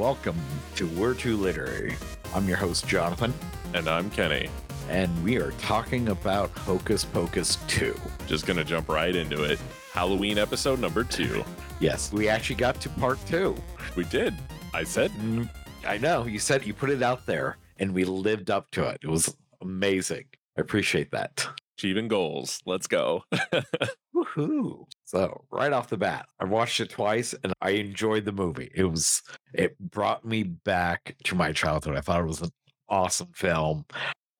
Welcome to We're Too Literary. I'm your host, Jonathan, And I'm Kenny. and we are talking about Hocus Pocus 2. Just gonna jump right into it. Halloween episode number two. Yes, we actually got to part two. We did. I said Mm, I know, you said you put it out there, and we lived up to it. It was amazing. I appreciate that. achieving goals. Let's go. Woohoo. So, right off the bat, I watched it twice and I enjoyed the movie. It was, it brought me back to my childhood. I thought it was an awesome film.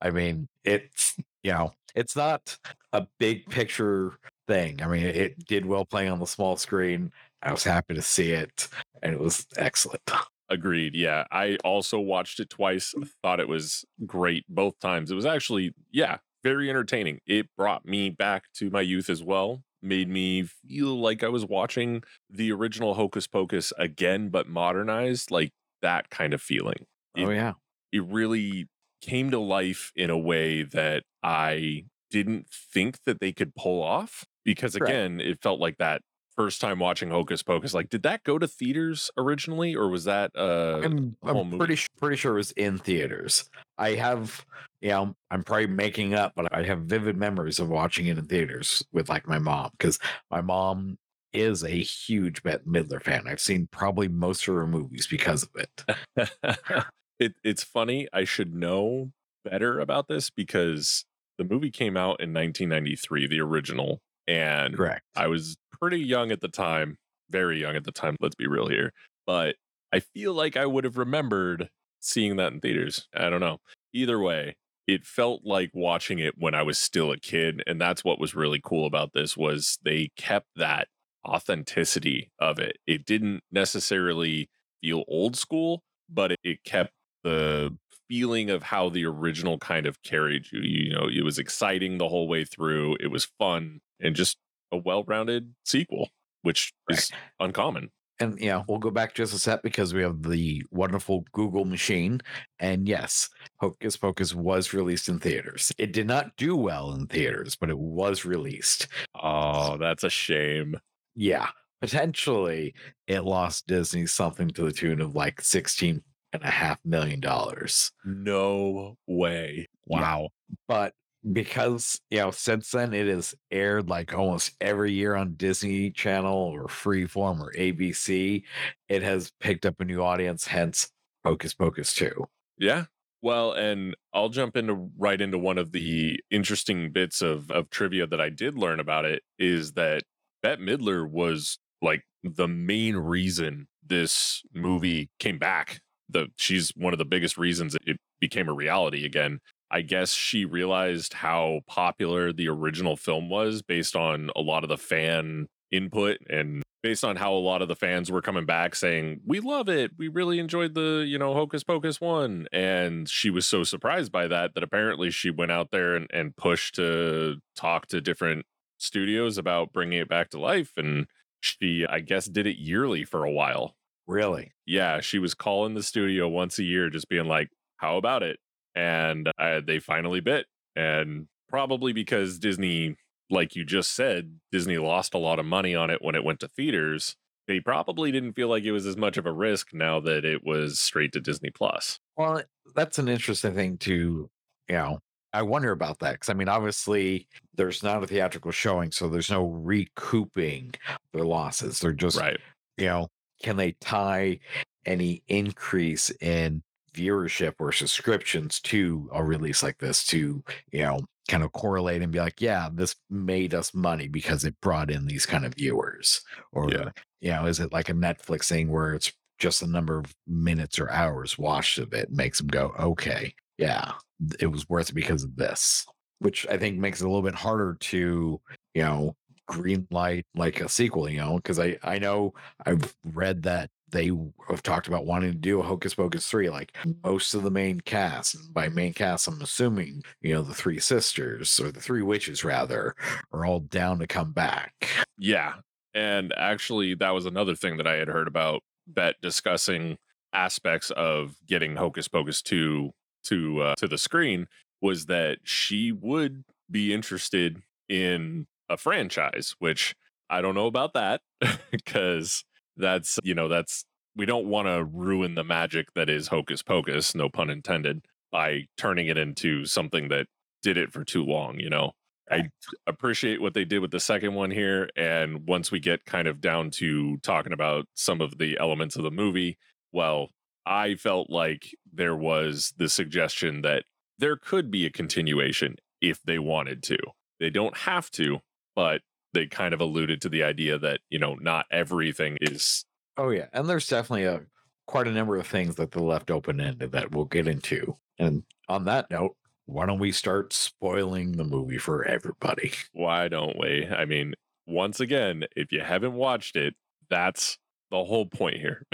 I mean, it's, you know, it's not a big picture thing. I mean, it did well playing on the small screen. I was happy to see it and it was excellent. Agreed. Yeah. I also watched it twice. Thought it was great both times. It was actually, yeah, very entertaining. It brought me back to my youth as well. Made me feel like I was watching the original Hocus Pocus again, but modernized, like that kind of feeling. It- Oh, yeah. it really came to life in a way that I didn't think that they could pull off because again, it felt like that first time watching Hocus Pocus like did that go to theaters originally or was that uh I'm, I'm pretty su- pretty sure it was in theaters. I have, you know, I'm probably making up, but I have vivid memories of watching it in theaters with like my mom because my mom is a huge Bette Midler fan. I've seen probably most of her movies because of it. it it's funny I should know better about this because the movie came out in 1993 the original and Correct. I was pretty young at the time, very young at the time, let's be real here. But I feel like I would have remembered seeing that in theaters. I don't know. Either way, it felt like watching it when I was still a kid and that's what was really cool about this was they kept that authenticity of it. It didn't necessarily feel old school, but it, kept the feeling of how the original kind of carried you. You know, it was exciting the whole way through. It was fun and just a well-rounded sequel, which is uncommon. And yeah, we'll go back just a sec because we have the wonderful Google machine. And yes, Hocus Pocus was released in theaters. It did not do well in theaters, but it was released. Oh, that's a shame. yeah, potentially it lost Disney something to the tune of like sixteen and a half million dollars. No way. Wow. But because you know, since then it has aired like almost every year on Disney Channel or Freeform or ABC, it has picked up a new audience, hence Hocus Pocus 2. Yeah. Well, and I'll jump into right into one of the interesting bits of of trivia that I did learn about it is that Bette Midler was like the main reason this movie came back. The she's one of the biggest reasons it became a reality again. I guess she realized how popular the original film was based on a lot of the fan input and based on how a lot of the fans were coming back saying, We love it. We really enjoyed the, you know, Hocus Pocus one. And she was so surprised by that that apparently she went out there and, and pushed to talk to different studios about bringing it back to life. And she, I guess, did it yearly for a while. Really? Yeah, she was calling the studio once a year, just being like, How about it? And uh, they finally bit. And probably because Disney, like you just said, Disney lost a lot of money on it when it went to theaters. They probably didn't feel like it was as much of a risk now that it was straight to Disney Plus. Well, that's an interesting thing to, you know, I wonder about that because I mean, obviously, there's not a theatrical showing, so there's no recouping their losses. They're just, Right. you know, can they tie any increase in viewership or subscriptions to a release like this to, you know, kind of correlate and be like, yeah, this made us money because it brought in these kind of viewers? Or, Yeah. you know, is it like a Netflix thing where it's just the number of minutes or hours watched of it makes them go, okay, yeah, it was worth it because of this, which I think makes it a little bit harder to, you know, green light like a sequel, you know, because I, I know I've read that they have talked about wanting to do a Hocus Pocus 3, like most of the main cast. And by main cast, I'm assuming, you know, the three sisters or the three witches rather are all down to come back. Yeah. And actually, that was another thing that I had heard about Bette discussing aspects of getting Hocus Pocus 2 to uh, to the screen was that she would be interested in a franchise, which I don't know about that because that's you know that's we don't want to ruin the magic that is Hocus Pocus, no pun intended, by turning it into something that did it for too long, you know. I appreciate what they did with the second one here. And once we get kind of down to talking about some of the elements of the movie, well, I felt like there was the suggestion that there could be a continuation if they wanted to. They don't have to, but they kind of alluded to the idea that, you know, not everything is. Oh, yeah. And there's definitely a quite a number of things that they left open ended that we'll get into. And on that note, why don't we start spoiling the movie for everybody? Why don't we? I mean, once again, if you haven't watched it, that's the whole point here.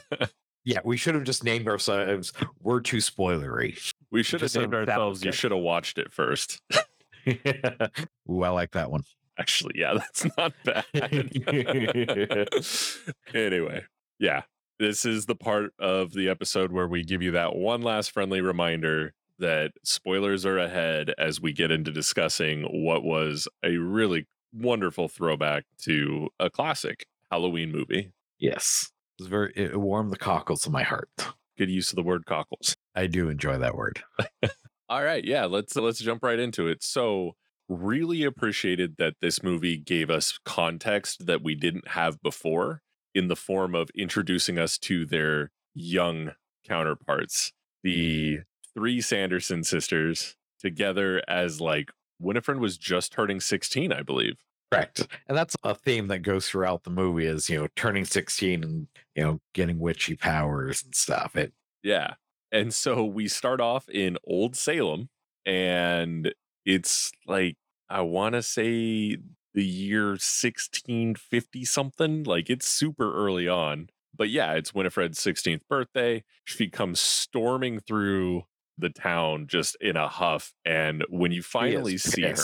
yeah, we should have just named ourselves We're Too Spoilery. We should have named ourselves You Should Have Watched It First. yeah. Ooh, I like that one. Actually, yeah, that's not bad. anyway, yeah, this is the part of the episode where we give you that one last friendly reminder that spoilers are ahead as we get into discussing what was a really wonderful throwback to a classic Halloween movie. Yes. It was very it warmed the cockles of my heart. Good use of the word cockles. I do enjoy that word. All right, yeah, let's let's jump right into it. So, really appreciated that this movie gave us context that we didn't have before in the form of introducing us to their young counterparts. The mm. three Sanderson sisters together as like Winifred was just turning 16, I believe. Correct. And that's a theme that goes throughout the movie is, you know, turning 16 and, you know, getting witchy powers and stuff. It Yeah. And so we start off in Old Salem and it's like I want to say the year 1650 something, like it's super early on. But yeah, it's Winifred's 16th birthday. She comes storming through the town just in a huff. And when you finally see her,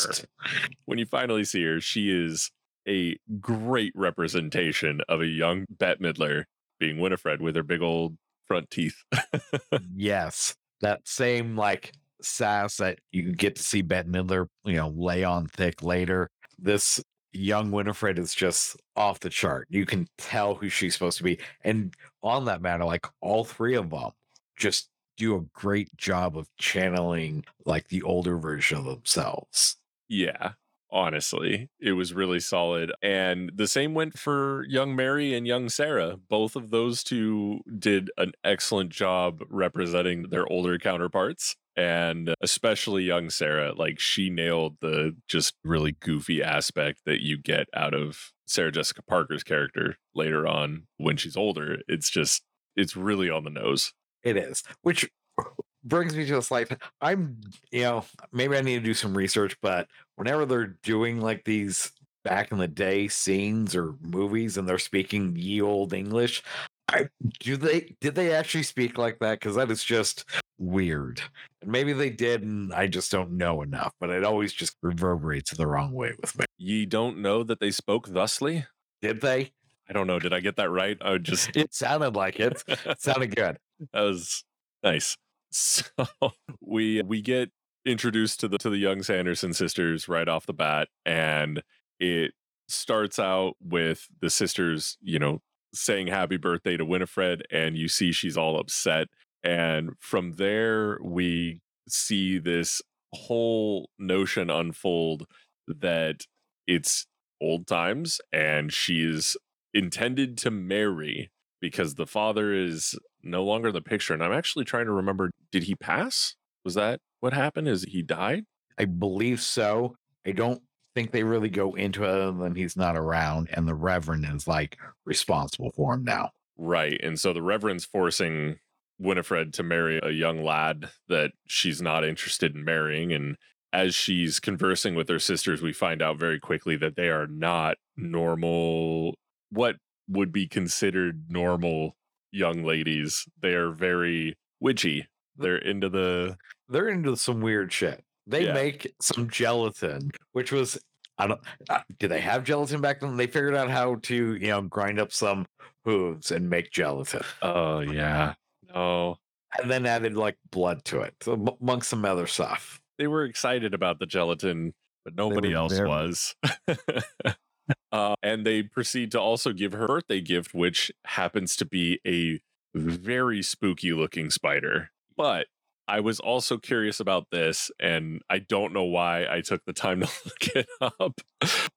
when you finally see her, she is a great representation of a young Bette Midler being Winifred with her big old front teeth. yes. That same like sass that you get to see Bette Midler, you know, lay on thick later. This young Winifred is just off the chart. You can tell who she's supposed to be. And on that matter, like all three of them just do a great job of channeling like the older version of themselves. Yeah, honestly, it was really solid. And the same went for young Mary and young Sarah. Both of those two did an excellent job representing their older counterparts. And especially young Sarah, like she nailed the just really goofy aspect that you get out of Sarah Jessica Parker's character later on when she's older. It's just, it's really on the nose. It is, which brings me to a slight. I'm, you know, maybe I need to do some research, but whenever they're doing like these back in the day scenes or movies and they're speaking ye old English, I do they did they actually speak like that? Because that is just weird. And maybe they did, and I just don't know enough. But it always just reverberates the wrong way with me. Ye don't know that they spoke thusly. Did they? I don't know. Did I get that right? I just it sounded like it. it sounded good. That was nice. So we we get introduced to the to the young Sanderson sisters right off the bat, and it starts out with the sisters, you know, saying happy birthday to Winifred, and you see she's all upset. And from there, we see this whole notion unfold that it's old times and she's intended to marry because the father is no longer the picture. And I'm actually trying to remember did he pass? Was that what happened? Is he died? I believe so. I don't think they really go into it other than he's not around and the Reverend is like responsible for him now. Right. And so the Reverend's forcing Winifred to marry a young lad that she's not interested in marrying. And as she's conversing with her sisters, we find out very quickly that they are not normal, what would be considered normal young ladies. They are very witchy. They're into the they're into some weird shit. They yeah. make some gelatin, which was I don't. Uh, did they have gelatin back then? They figured out how to you know grind up some hooves and make gelatin. Oh yeah, no. And then added like blood to it, so, amongst some other stuff. They were excited about the gelatin, but nobody else very, was. uh, and they proceed to also give her a birthday gift, which happens to be a very spooky looking spider. But I was also curious about this, and I don't know why I took the time to look it up.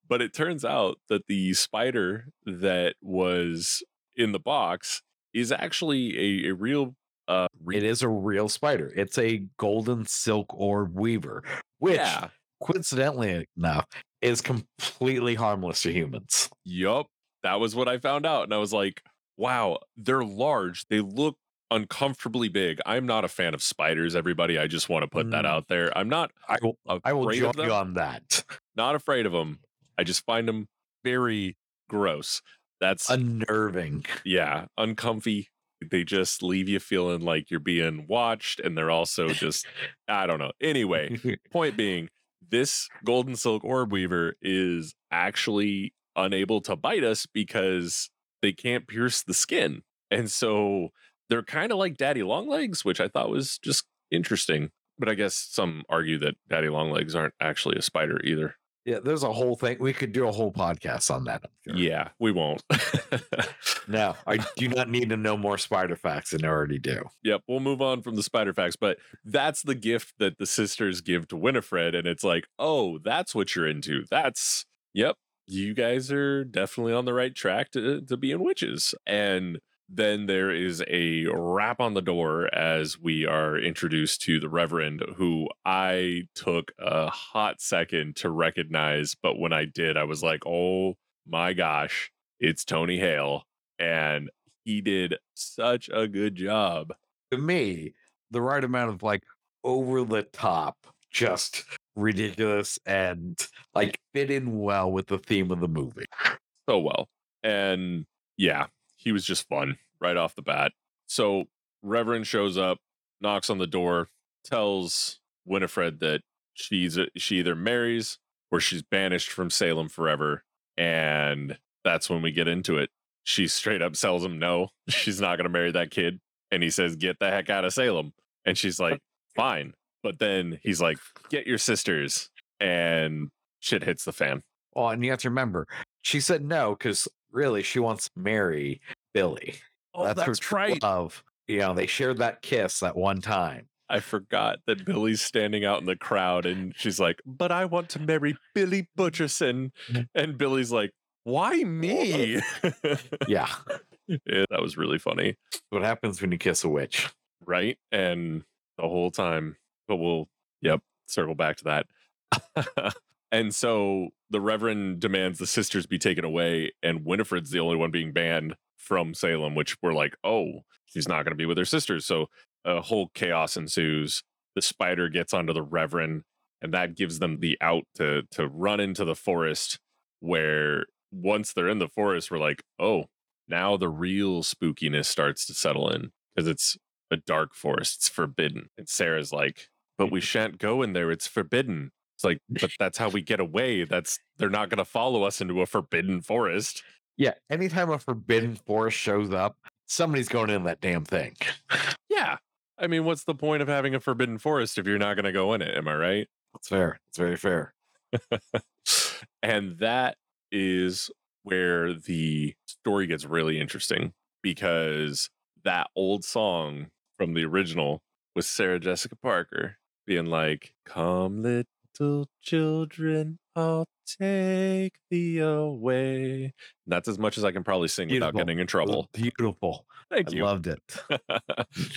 But it turns out that the spider that was in the box is actually a, a real. Uh, It is a real spider. It's a golden silk orb weaver, which yeah. coincidentally enough is completely harmless to humans. Yup. That was what I found out. And I was like, wow, they're large. They look uncomfortably big. I'm not a fan of spiders, everybody. I just want to put that Mm. out there. I'm not I will I will join you on that. Not afraid of them. I just find them very gross. That's Unnerving. yeah, uncomfy. They just leave you feeling like you're being watched and they're also just I don't know. Anyway, point being, this golden silk orb weaver is actually unable to bite us because they can't pierce the skin. And so they're kind of like daddy longlegs, which I thought was just interesting. But I guess some argue that daddy longlegs aren't actually a spider either. yeah, there's a whole thing. We could do a whole podcast on that. Sure. Yeah, we won't. No, I do not need to know more spider facts than I already do. Yep, we'll move on from the spider facts, but that's the gift that the sisters give to Winifred, and it's like, oh, that's what you're into. That's yep, you guys are definitely on the right track to to being witches. And then there is a rap on the door as we are introduced to the Reverend, who I took a hot second to recognize, but when I did, I was like, oh my gosh, it's Tony Hale. And he did such a good job. To me, the right amount of like over the top, just ridiculous and like fit in well with the theme of the movie. so well. And yeah, he was just fun right off the bat. So Reverend shows up, knocks on the door, tells Winifred that she's she either marries or she's banished from Salem forever. And that's when we get into it. She straight up tells him no, she's not gonna marry that kid. And he says, Get the heck out of Salem. And she's like, Fine. But then he's like, Get your sisters. And shit hits the fan. Oh, and you have to remember, she said no because really she wants to marry Billy. Oh, her that's true right. Love. You know, they shared that kiss that one time. I forgot that Billy's standing out in the crowd and she's like, But I want to marry Billy Butcherson. Mm-hmm. And Billy's like, Why me? Yeah. yeah, that was really funny. what happens when you kiss a witch? Right. And the whole time, but we'll, yep, circle back to that. and so the Reverend demands the sisters be taken away, and Winifred's the only one being banned from Salem, which we're like, oh, she's not going to be with her sisters. So a whole chaos ensues. The spider gets onto the Reverend, and that gives them the out to to run into the forest. Where once they're in the forest, we're like, oh, now the real spookiness starts to settle in because it's a dark forest. It's forbidden. And Sarah's like, but we mm-hmm. shan't go in there. It's forbidden. It's like, but that's how we get away. That's they're not going to follow us into a forbidden forest. Yeah. Anytime a forbidden forest shows up, somebody's going in that damn thing. Yeah. I mean, what's the point of having a forbidden forest if you're not going to go in it? Am I right? It's fair. It's very fair. and that is where the story gets really interesting because that old song from the original was Sarah Jessica Parker being like, Come, little children, I'll take thee away. And that's as much as I can probably sing without getting in trouble. Beautiful. Thank I you. loved it.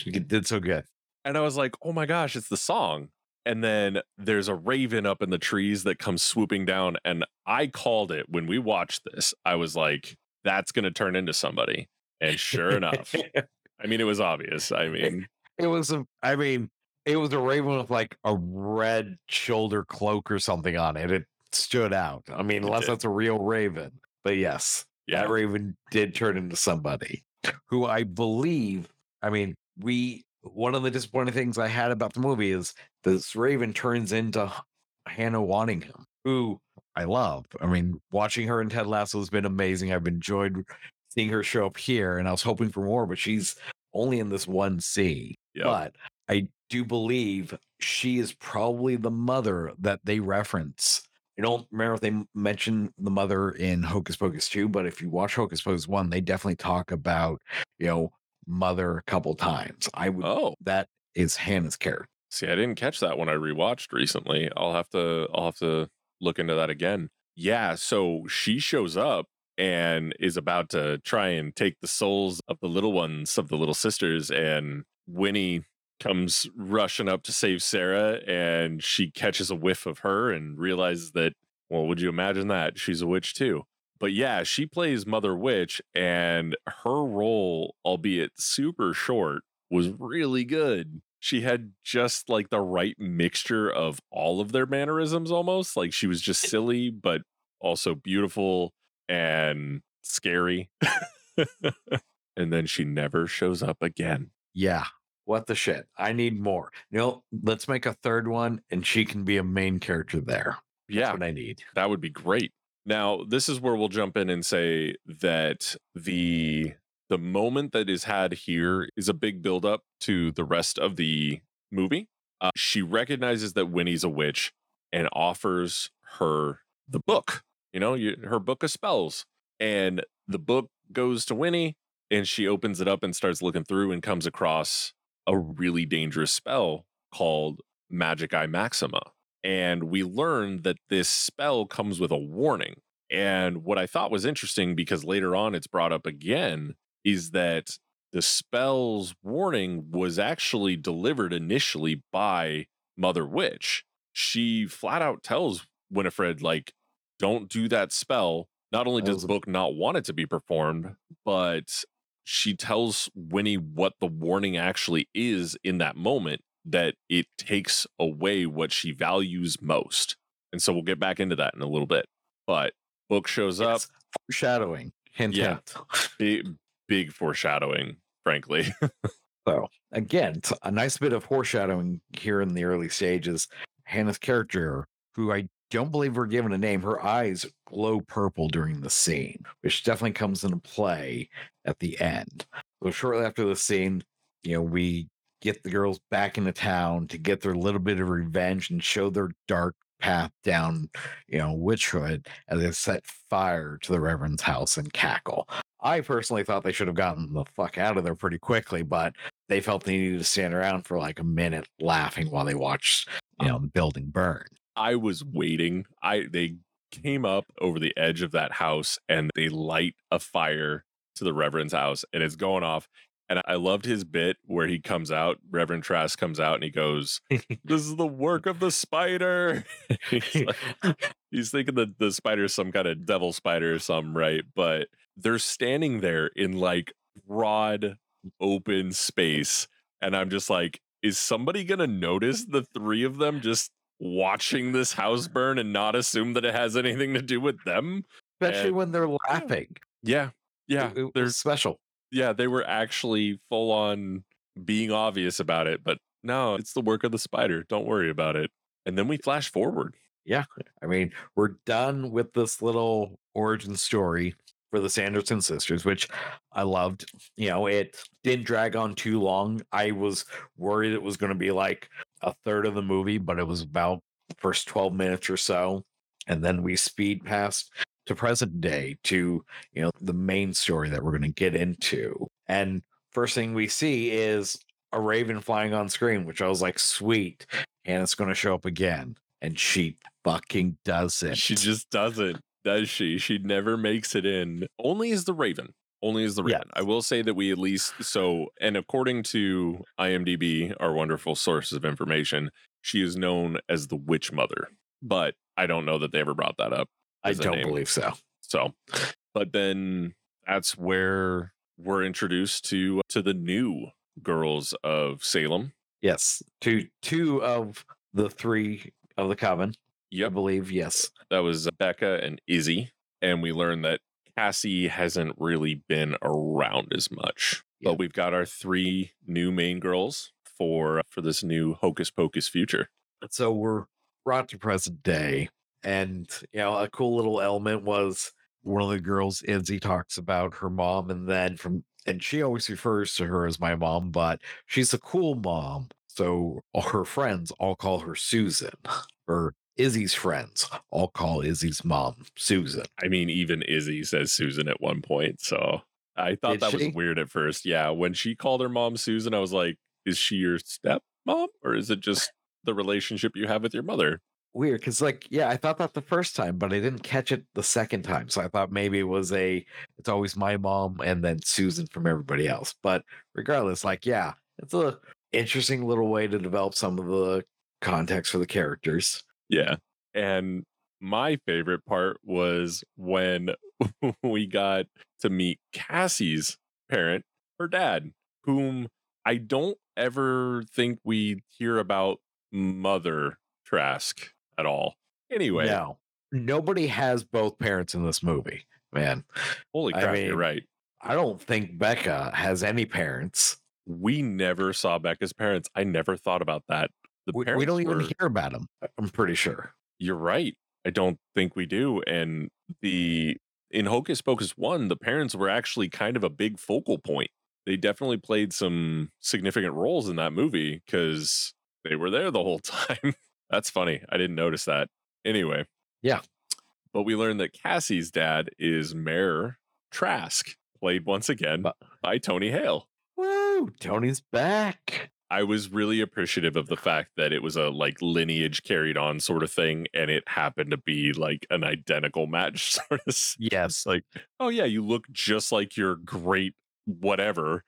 You did so good. and I was like, oh my gosh, it's the song. And then there's a raven up in the trees that comes swooping down. And I called it when we watched this. I was like, that's going to turn into somebody. And sure enough, I mean, it was obvious. I mean, it was i mean it was a raven with like a red shoulder cloak or something on it it stood out i mean unless that's a real raven but yes yeah, that raven did turn into somebody who i believe i mean we one of the disappointing things i had about the movie is this raven turns into hannah waddingham who i love i mean watching her in ted lasso has been amazing i've enjoyed seeing her show up here and i was hoping for more but she's only in this one scene Yep. but I do believe she is probably the mother that they reference I don't remember if they m- mentioned the mother in Hocus Pocus 2, but if you watch Hocus Pocus 1, they definitely talk about, you know, mother a couple times. I would, Oh, that is Hannah's character. see, I didn't catch that when I rewatched recently. I'll have to I'll have to look into that again. Yeah, so she shows up and is about to try and take the souls of the little ones of the little sisters and Winnie comes rushing up to save Sarah and she catches a whiff of her and realizes that well, would you imagine that? She's a witch too. But yeah, she plays Mother Witch and her role, albeit super short, was really good. She had just like the right mixture of all of their mannerisms almost. Like she was just silly, but also beautiful and scary. and then she never shows up again. Yeah. What the shit? I need more. You know, let's make a third one and she can be a main character there. That's Yeah, what I need. that would be great. Now, this is where we'll jump in and say that the the moment that is had here is a big buildup to the rest of the movie. Uh, she recognizes that Winnie's a witch and offers her the book. You know, you, her book of spells, and the book goes to Winnie, and she opens it up and starts looking through and comes across a really dangerous spell called Magicae Maxima and we learned that this spell comes with a warning. And what I thought was interesting because later on it's brought up again is that the spell's warning was actually delivered initially by Mother Witch. She flat out tells Winifred, like, don't do that spell. Not only does the book not want it to be performed, but she tells Winnie what the warning actually is in that moment that it takes away what she values most. And so we'll get back into that in a little bit. But book shows up. Foreshadowing. Hint, Yeah. hint. big, big foreshadowing, frankly. So again, a nice bit of foreshadowing here in the early stages. Hannah's character, who I don't believe we're given a name, her eyes glow purple during the scene, which definitely comes into play at the end. So shortly after the scene, you know, we get the girls back into town to get their little bit of revenge and show their dark path down, you know, witchhood as they set fire to the Reverend's house and cackle. I personally thought they should have gotten the fuck out of there pretty quickly, but they felt they needed to stand around for like a minute laughing while they watched, you know, the building burn. I was waiting. I they came up over the edge of that house and they light a fire to the Reverend's house and it's going off. And I loved his bit where he comes out, Reverend Trask comes out and he goes, This is the work of the spider. he's, like- he's thinking that the spider is some kind of devil spider or something, right? But they're standing there in like broad open space. And I'm just like, is somebody gonna notice the three of them just watching this house burn and not assume that it has anything to do with them? Especially And- when they're laughing. Yeah. Yeah. It- it They're special. yeah, they were actually full on being obvious about it, but no, it's the work of the spider. Don't worry about it. And then we flash forward. Yeah. I mean, we're done with this little origin story for the Sanderson sisters, which I loved. You know, it didn't drag on too long. I was worried it was going to be like a third of the movie, but it was about first 12 minutes or so. And then we speed past to present day to, you know, the main story that we're going to get into. And first thing we see is a raven flying on screen, which I was like, sweet. And it's going to show up again. And she fucking doesn't. She just doesn't, does she? She never makes it in. Only as the Raven. Only as the. Raven. I will say that we at least so, and according to IMDb, our wonderful source of information, she is known as the Witch Mother. But I don't know that they ever brought that up. I don't name. believe so. So, but then that's where we're introduced to to the new girls of Salem. Yes, two two of the three of the coven, I believe. Yes, that was uh, Becca and Izzy, and we learned that Cassie hasn't really been around as much. But we've got our three new main girls for for this new Hocus Pocus future. so we're brought to present day, and you know, a cool little element was one of the girls. Izzy talks about her mom, and then from and she always refers to her as my mom, but she's a cool mom. So all her friends all call her Susan or Izzy's friends all call Izzy's mom Susan. I mean, even Izzy says Susan at one point. So I thought Did that she? was weird at first. Yeah. When she called her mom Susan, I was like, is she your stepmom or is it just the relationship you have with your mother? Weird, because like, yeah, I thought that the first time, but I didn't catch it the second time. So I thought maybe it was a it's always my mom and then Susan from everybody else. But regardless, like, yeah, it's a interesting little way to develop some of the context for the characters. Yeah. And my favorite part was when we got to meet Cassie's parent, her dad, whom I don't ever think we hear about Mother Trask at all. Anyway, No, nobody has both parents in this movie, man. holy I crap, you're right. I don't think Becca has any parents. We never saw Becca's parents. I never thought about that. We, we don't even hear about them. I'm pretty sure. You're right. I don't think we do. And the in Hocus Pocus 1, the parents were actually kind of a big focal point. They definitely played some significant roles in that movie because they were there the whole time. That's funny. I didn't notice that. Anyway. Yeah. But we learned that Cassie's dad is Mayor Trask, played once again Bu- by Tony Hale. Woo! Tony's back. I was really appreciative of the fact that it was a like lineage carried on sort of thing, and it happened to be like an identical match sort of. Yes. Like, oh yeah, you look just like your great whatever.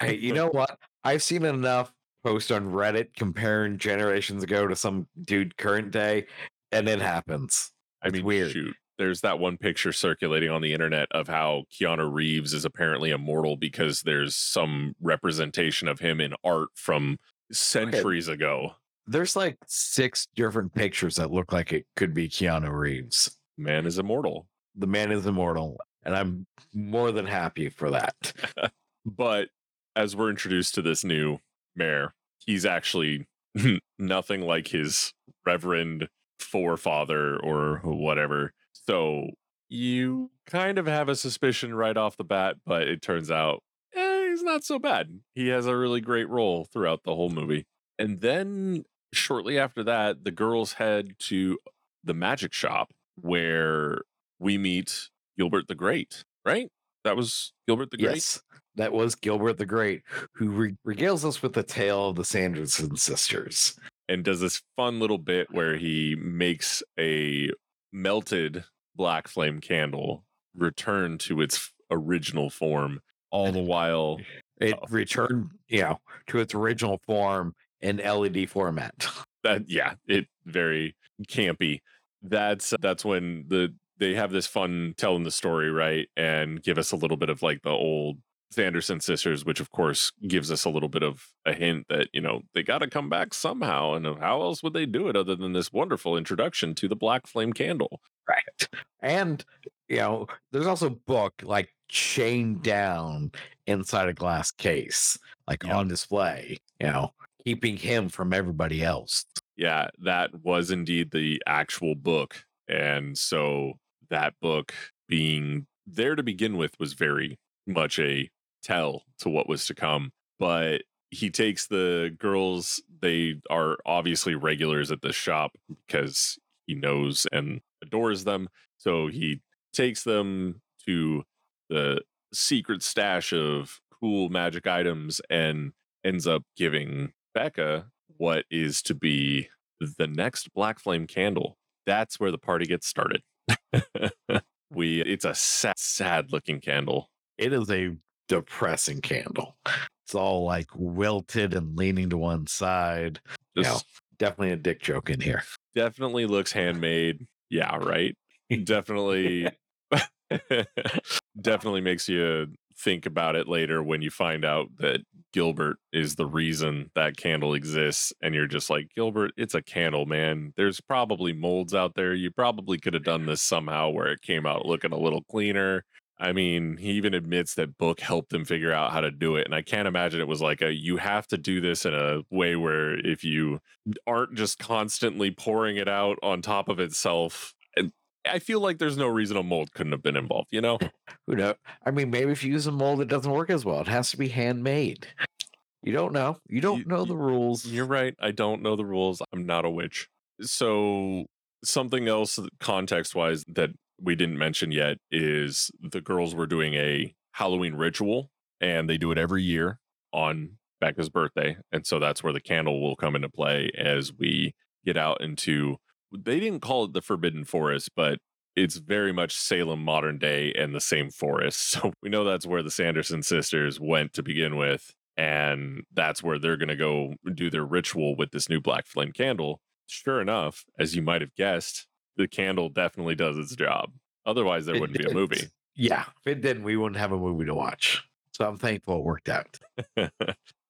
Hey, you know what? I've seen enough posts on Reddit comparing generations ago to some dude current day, and it happens. I It's mean, weird. shoot, there's that one picture circulating on the internet of how Keanu Reeves is apparently immortal because there's some representation of him in art from centuries ago. There's like six different pictures that look like it could be Keanu Reeves. Man is immortal. The man is immortal, and I'm more than happy for that. But as we're introduced to this new mayor, he's actually nothing like his reverend forefather or whatever. So you kind of have a suspicion right off the bat, but it turns out eh, he's not so bad. He has a really great role throughout the whole movie. And then shortly after that, the girls head to the magic shop where we meet Gilbert the Great, right? That was Gilbert the Great. Yes, that was Gilbert the Great, who re- regales us with the tale of the Sanderson sisters. and does this fun little bit where he makes a melted black flame candle return to its original form all the while It uh, Oh. returned, you know, to its original form in LED format. that yeah it very campy that's that's when the they have this fun telling the story right and give us a little bit of like the old Sanderson sisters which of course gives us a little bit of a hint that you know they got to come back somehow and how else would they do it other than this wonderful introduction to the black flame candle Right. And, you know, there's also a book like chained down inside a glass case, like Yeah. on display, you know, keeping him from everybody else. yeah, that was indeed the actual book. And so that book being there to begin with was very much a tell to what was to come. But he takes the girls, they are obviously regulars at this shop because he knows and adores them. So he takes them to the secret stash of cool magic items and ends up giving Becca what is to be the next black flame candle. That's where the party gets started. we it's a sad, sad looking candle. It is a depressing candle. It's all like wilted and leaning to one side. Just Yeah. Definitely a dick joke in here. definitely looks handmade. Yeah, right. Definitely definitely makes you think about it later when you find out that Gilbert is the reason that candle exists and you're just like Gilbert it's a candle man there's probably molds out there you probably could have done this somehow where it came out looking a little cleaner I mean he even admits that book helped him figure out how to do it and I can't imagine it was like a you have to do this in a way where if you aren't just constantly pouring it out on top of itself and I feel like there's no reason a mold couldn't have been involved you know Who knows? I mean, maybe if you use a mold, it doesn't work as well. It has to be handmade. You don't know. You don't You- know the rules. You're right. I don't know the rules. I'm not a witch. So something else context wise that we didn't mention yet is the girls were doing a Halloween ritual and they do it every year on Becca's birthday. And so that's where the candle will come into play as we get out into they didn't call it the Forbidden Forest, but it's very much Salem modern day and the same forest. So we know that's where the Sanderson sisters went to begin with. And that's where they're going to go do their ritual with this new black flame candle. Sure enough, as you might have guessed, the candle definitely does its job. Otherwise, there It wouldn't be a movie. Yeah, if it didn't, we wouldn't have a movie to watch. So I'm thankful it worked out.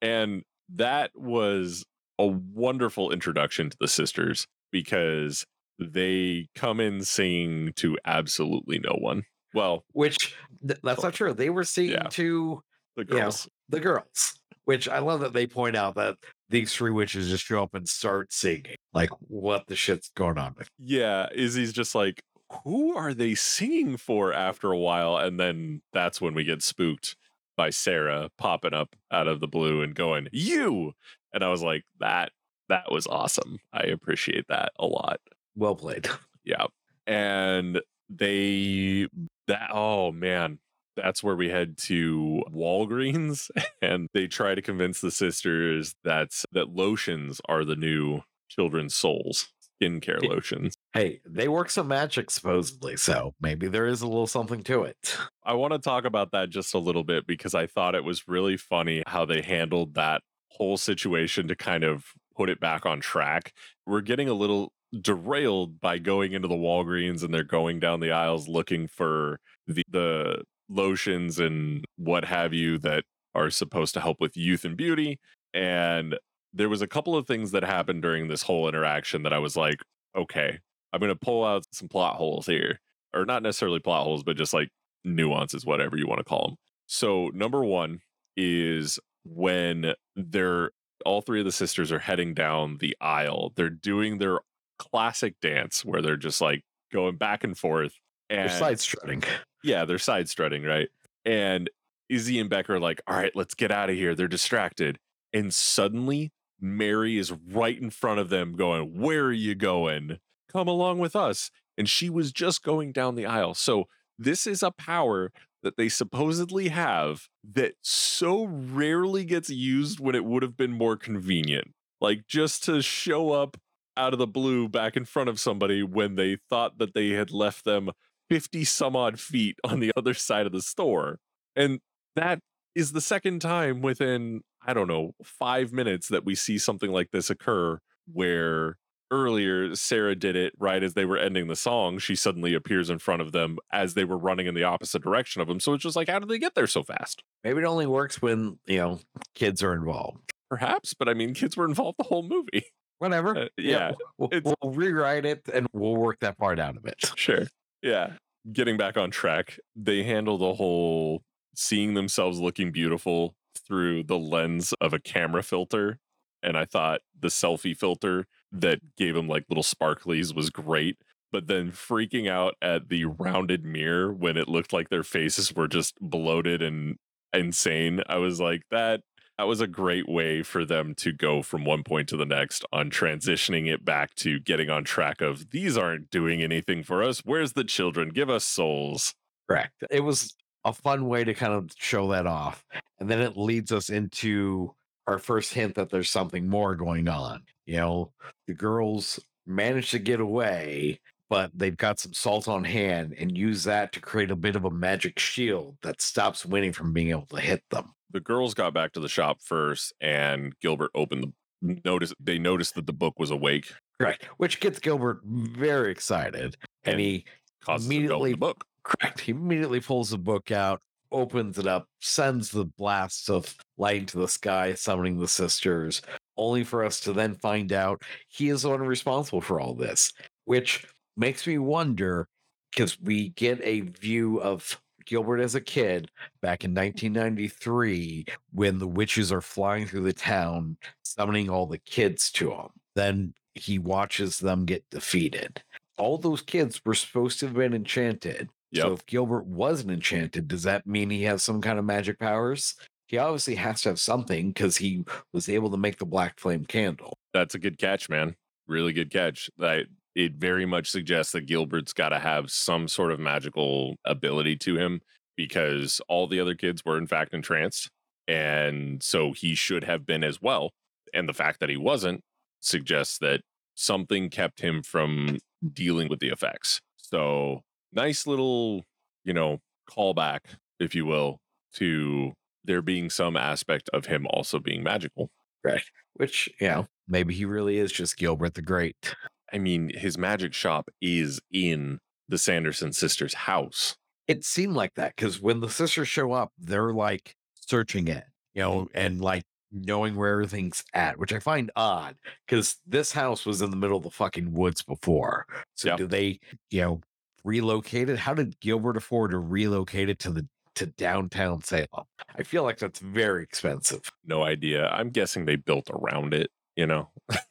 and that was a wonderful introduction to the sisters because they come in singing to absolutely no one. Well, Which th- that's not true. They were singing Yeah. to the girls. the girls. Which I love that they point out that these three witches just show up and start singing. Like, what the shit's going on with? Yeah, Izzy's just like, who are they singing for after a while? And then that's when we get spooked by Sarah popping up out of the blue and going, You. And I was like, that that was awesome. I appreciate that a lot. Well played. Yeah. And they that oh man, that's where we head to Walgreens and they try to convince the sisters that that lotions are the new children's souls, skincare lotions. Hey, they work some magic supposedly, so maybe there is a little something to it. I want to talk about that just a little bit because I thought it was really funny how they handled that whole situation to kind of put it back on track. We're getting a little derailed by going into the Walgreens and they're going down the aisles looking for the, the lotions and what have you that are supposed to help with youth and beauty. And there was a couple of things that happened during this whole interaction that I was like, okay, I'm going to pull out some plot holes here. Or not necessarily plot holes, but just like nuances, whatever you want to call them. So, number one is when they're all three of the sisters are heading down the aisle, they're doing their classic dance where they're just like going back and forth. They're side strutting. yeah, they're side strutting, right? And Izzy and Becca are like, all right, let's get out of here. They're distracted. And suddenly, Mary is right in front of them, going, Where are you going? Come along with us. And she was just going down the aisle. So, this is a power that they supposedly have that so rarely gets used when it would have been more convenient. Like, just to show up out of the blue back in front of somebody when they thought that they had left them 50 some odd feet on the other side of the store. And that is the second time within, I don't know, five minutes that we see something like this occur where earlier Sarah did it right as they were ending the song. She suddenly appears in front of them as they were running in the opposite direction of them. So it's just like, how did they get there so fast? Maybe it only works when, you know, kids are involved. Perhaps, but I mean, kids were involved the whole movie. Whatever. Uh, yeah, We'll, we'll rewrite it and we'll work that part out of it. Sure. Yeah. Getting back on track, they handle the whole seeing themselves looking beautiful through the lens of a camera filter. And I thought the selfie filter that gave them like little sparklies was great. But then freaking out at the rounded mirror when it looked like their faces were just bloated and insane. I was like, that that was a great way for them to go from one point to the next on transitioning it back to getting on track of these aren't doing anything for us. Where's the children? Give us souls. Correct. It was a fun way to kind of show that off. And then it leads us into our first hint that there's something more going on. You know, the girls managed to get away, but they've got some salt on hand and use that to create a bit of a magic shield that stops Winnie from being able to hit them. The girls got back to the shop first, and Gilbert opened the notice. They noticed that the book was awake. Correct. Which gets Gilbert very excited. And, And he Causes them to go in Immediately- the book. Correct. He immediately pulls the book out, opens it up, sends the blasts of light into the sky, summoning the sisters, only for us to then find out he is the one responsible for all this, which makes me wonder because we get a view of Gilbert as a kid back in 1993 when the witches are flying through the town, summoning all the kids to him. Then he watches them get defeated. All those kids were supposed to have been enchanted. Yep. So if Gilbert wasn't enchanted, does that mean he has some kind of magic powers? He obviously has to have something because he was able to make the black flame candle. That's a good catch, man. Really good catch. I it very much suggests that Gilbert's got to have some sort of magical ability to him because all the other kids were in fact entranced. And so he should have been as well. And the fact that he wasn't suggests that something kept him from dealing with the effects. So nice little, you know, callback, if you will, to there being some aspect of him also being magical. Right. Which, you know, maybe he really is just Gilbert the Great. I mean, his magic shop is in the Sanderson sisters' house. It seemed like that because when the sisters show up, they're like searching it, you know, and like knowing where everything's at, which I find odd because this house was in the middle of the fucking woods before. So Yeah. do they, you know, relocate it? How did Gilbert afford to relocate it to the to downtown Salem? I feel like that's very expensive. No idea. I'm guessing they built around it, you know?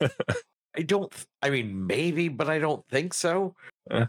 I don't I mean maybe, but I don't think so. Eh.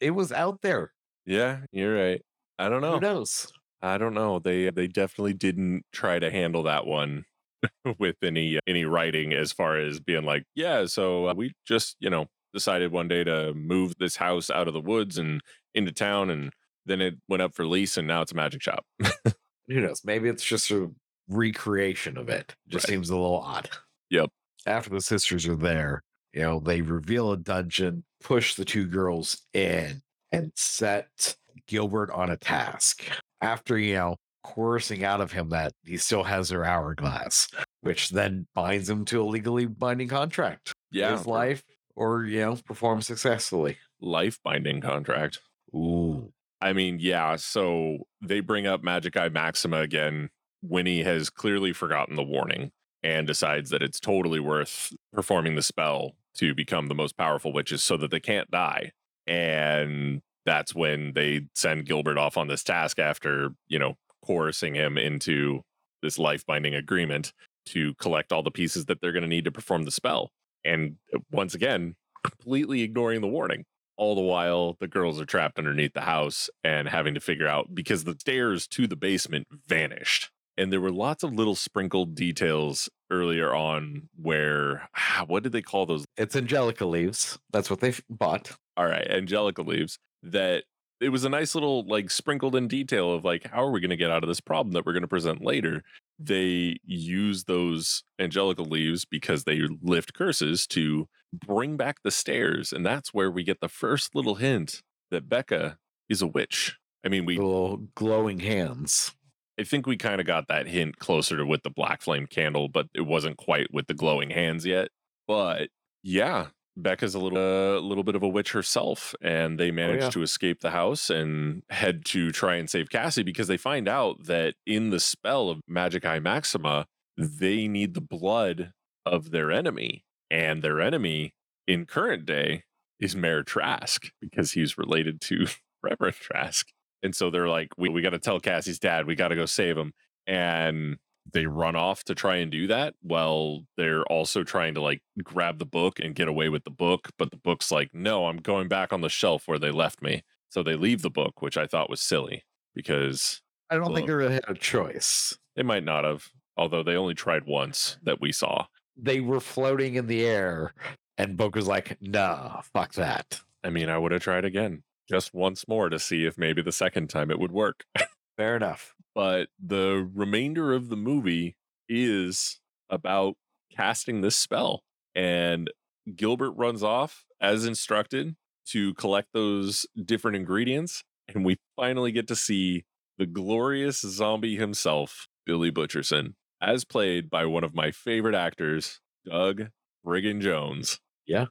It was out there. Yeah, you're right. I don't know. Who knows? I don't know. They they definitely didn't try to handle that one with any any writing as far as being like, yeah, so uh, we just, you know, decided one day to move this house out of the woods and into town and then it went up for lease and now it's a magic shop. Who knows? Maybe it's just a recreation of it. Just Right. seems a little odd. Yep. After the sisters are there, you know, they reveal a dungeon, push the two girls in, and set Gilbert on a task. After, you know, coercing out of him that he still has their hourglass, which then binds him to a legally binding contract. yeah. His life or, you know, perform successfully. life binding contract. Ooh. I mean, yeah. So they bring up Magicae Maxima again. Winnie has clearly forgotten the warning and decides that it's totally worth performing the spell to become the most powerful witches so that they can't die. And that's when they send Gilbert off on this task after, you know, coercing him into this life binding agreement to collect all the pieces that they're going to need to perform the spell. And uh, once again, completely ignoring the warning all the while the girls are trapped underneath the house and having to figure out because the stairs to the basement vanished and there were lots of little sprinkled details earlier on where what did they call those It's Angelica leaves. That's what they bought. all right angelica leaves that it was a nice little like sprinkled in detail of like how are we going to get out of this problem that we're going to present later they use those angelica leaves because they lift curses to bring back the stairs and that's where we get the first little hint that becca is a witch i mean we Little glowing hands. I think we kind of got that hint closer to with the black flame candle but it wasn't quite with the glowing hands yet but yeah Becca's a little a little bit of a witch herself, and they oh, manage yeah. to escape the house and head to try and save Cassie because they find out that in the spell of Magicae Maxima, they need the blood of their enemy, and their enemy in current day is Mayor Trask because he's related to Reverend Trask, and so they're like, we we got to tell Cassie's dad, we got to go save him, and they run off to try and do that well they're also trying to like grab the book and get away with the book but the book's like no i'm going back on the shelf where they left me so they leave the book which i thought was silly because I don't think they really had a choice. they might not have although they only tried once that we saw They were floating in the air, and Book was like, nah, fuck that. i mean i would have tried again just once more to see if maybe the second time it would work Fair enough. but the remainder of the movie is about casting this spell. And Gilbert runs off as instructed to collect those different ingredients. And we finally get to see the glorious zombie himself, Billy Butcherson, as played by one of my favorite actors, Doug Brigham Jones. Yeah.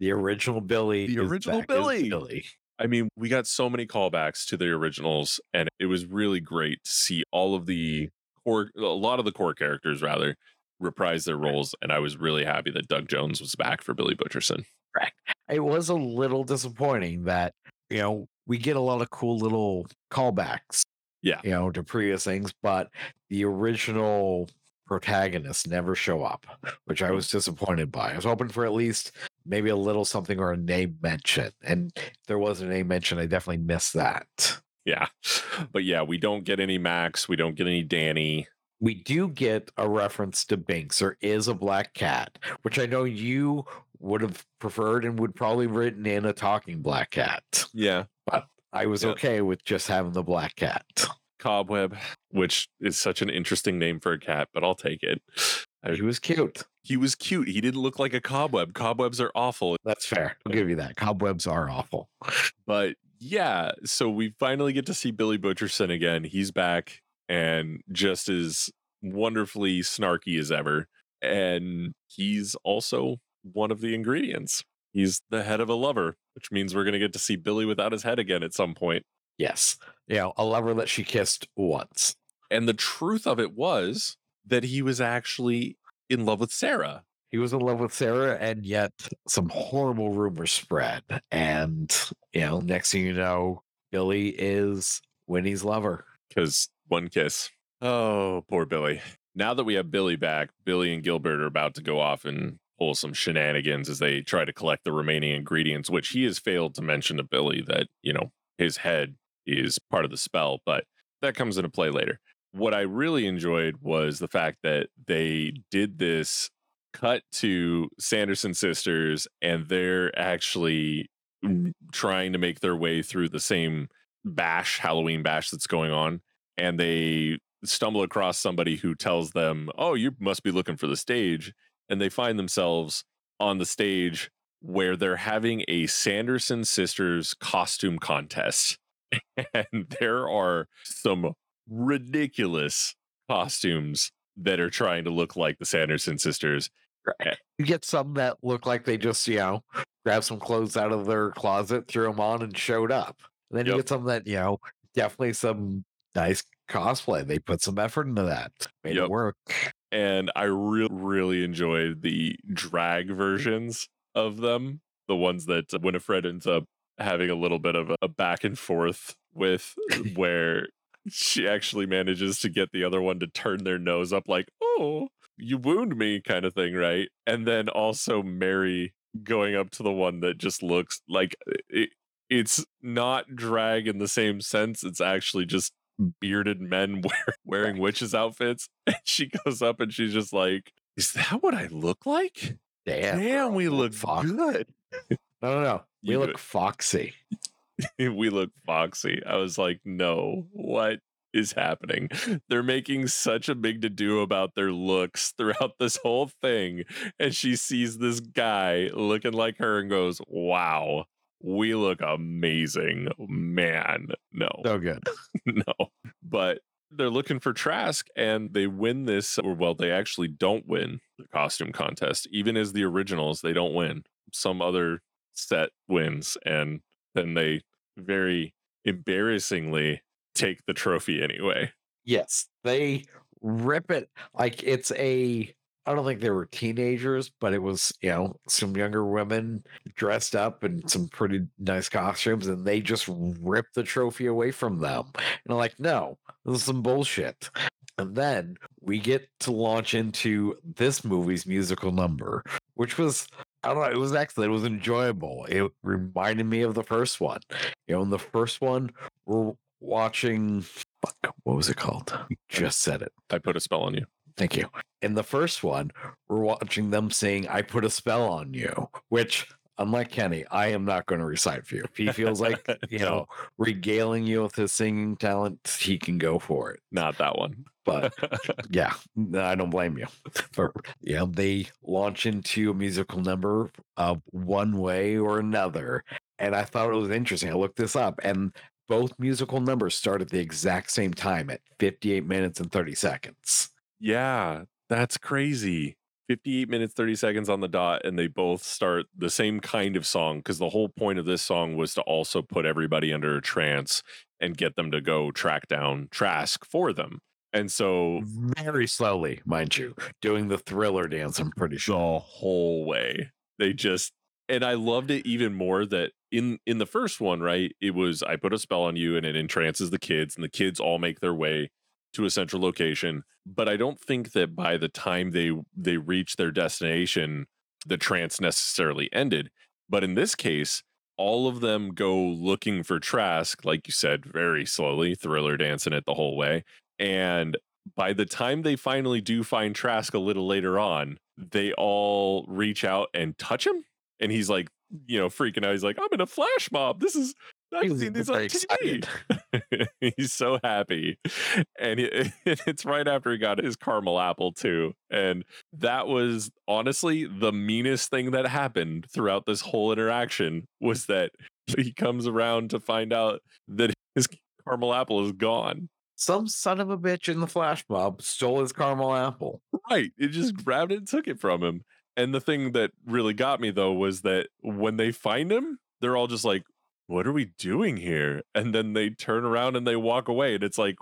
The original Billy. The original Billy. Billy. I mean, we got so many callbacks to the originals, and it was really great to see all of the core, a lot of the core characters rather, reprise their roles. And I was really happy that Doug Jones was back for Billy Butcherson. It was a little disappointing that, you know, we get a lot of cool little callbacks. Yeah. You know, to previous things, but the original protagonists never show up, which I was disappointed by. I was hoping for at least maybe a little something or a name mention. And if there was a name mention, I definitely missed that. Yeah. But yeah, we don't get any Max. We don't get any Danny. we do get a reference to Binks. There is a black cat, which I know you would have preferred and would probably written in a talking black cat. Yeah. But I was Yeah. okay with just having the black cat. Cobweb, which is such an interesting name for a cat, but I'll take it. Uh, he was cute. He was cute. He didn't look like a cobweb. Cobwebs are awful. That's fair. I'll give you that. Cobwebs are awful. But yeah, so we finally get to see Billy Butcherson again. He's back and just as wonderfully snarky as ever. And he's also one of the ingredients. He's the head of a lover, which means we're going to get to see Billy without his head again at some point. Yes. Yeah, a lover that she kissed once. And the truth of it was that he was actually in love with Sarah. He was in love with Sarah, and yet some horrible rumors spread. And, you know, next thing you know, Billy is Winnie's lover. because one kiss. Oh, poor Billy. Now that we have Billy back, Billy and Gilbert are about to go off and pull some shenanigans as they try to collect the remaining ingredients, which he has failed to mention to Billy that, you know, his head is part of the spell, but that comes into play later. What I really enjoyed was the fact that they did this cut to Sanderson sisters and they're actually trying to make their way through the same bash, Halloween bash that's going on. And they stumble across somebody who tells them, Oh, you must be looking for the stage. And they find themselves on the stage where they're having a Sanderson sisters costume contest. And there are some ridiculous costumes that are trying to look like the Sanderson sisters. Eh. You get some that look like they just, you know, grabbed some clothes out of their closet, threw them on, and showed up. And then you get some that, you know, definitely some nice cosplay. They put some effort into that, made Yep. it work. and I really really enjoyed the drag versions of them, the ones that Winifred ends up having a little bit of a back and forth with, where she actually manages to get the other one to turn their nose up, like "Oh, you wound me," kind of thing, right? And then also Mary going up to the one that just looks like it, it's not drag in the same sense. It's actually just bearded men wear, wearing witches outfits. And she goes up and she's just like, Is that what I look like? Damn, Damn, we look fox- good. No, no, no. We You look foxy. we look foxy. I was like, No, what is happening? They're making such a big to do about their looks throughout this whole thing. And she sees this guy looking like her and goes, Wow, we look amazing. Man, no. So good. no. But they're looking for Trask and they win this, or well, they actually don't win the costume contest. Even as the originals, they don't win. Some other set wins, and then they very embarrassingly take the trophy anyway. Yes, they rip it like it's a. I don't think they were teenagers, but it was you know some younger women dressed up in some pretty nice costumes, and they just rip the trophy away from them. And I'm like, no, this is some bullshit. And then we get to launch into this movie's musical number, which was I don't know, it was excellent. It was enjoyable. It reminded me of the first one. You know, in the first one, we're watching fuck, what was it called? You just said it. I put a spell on you. Thank you. In the first one, we're watching them saying, I put a spell on you, which, unlike Kenny, I am not going to recite for you. If he feels like, you know, regaling you with his singing talent, he can go for it. Not that one. But yeah, I don't blame you. But yeah, they launch into a musical number of one way or another. And I thought it was interesting. I looked this up, and both musical numbers start at the exact same time at 58 minutes and 30 seconds. yeah, that's crazy. 58 minutes 30 seconds on the dot and they both start the same kind of song because the whole point of this song was to also put everybody under a trance and get them to go track down Trask for them. And so Very slowly, mind you, doing the thriller dance, I'm pretty sure. the whole way they just and I loved it even more that in in the first one, right? It was I put a spell on you and it entrances the kids and the kids all make their way to a central location. But I don't think that by the time they they reach their destination, the trance necessarily ended. But in this case, all of them go looking for Trask, like you said, very slowly, thriller dancing it the whole way. And by the time they finally do find Trask a little later on, they all reach out and touch him. and he's like, you know, freaking out. He's like, I'm in a flash mob. This is I've He's seen these on very TV. he's so happy, and it, it's right after he got his caramel apple too. And that was honestly the meanest thing that happened throughout this whole interaction was that he comes around to find out that his caramel apple is gone. Some son of a bitch in the flash mob stole his caramel apple. Right. It just grabbed it and took it from him. And the thing that really got me though was that when they find him, they're all just like, what are we doing here? And then they turn around and they walk away. And it's like,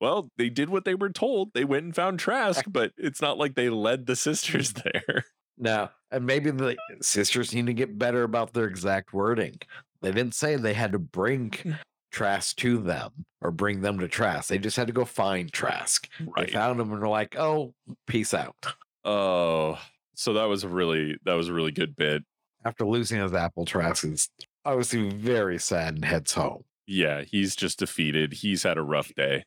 well, they did what they were told. They went and found Trask, but it's not like they led the sisters there. No, and maybe the sisters need to get better about their exact wording. They didn't say they had to bring mm. Trask to them or bring them to Trask. They just had to go find Trask. They found him and were like, "Oh, peace out." Oh, so that was a really that was a really good bit. After losing his apple, Trask is obviously very sad and heads home. Yeah, he's just defeated. He's had a rough day.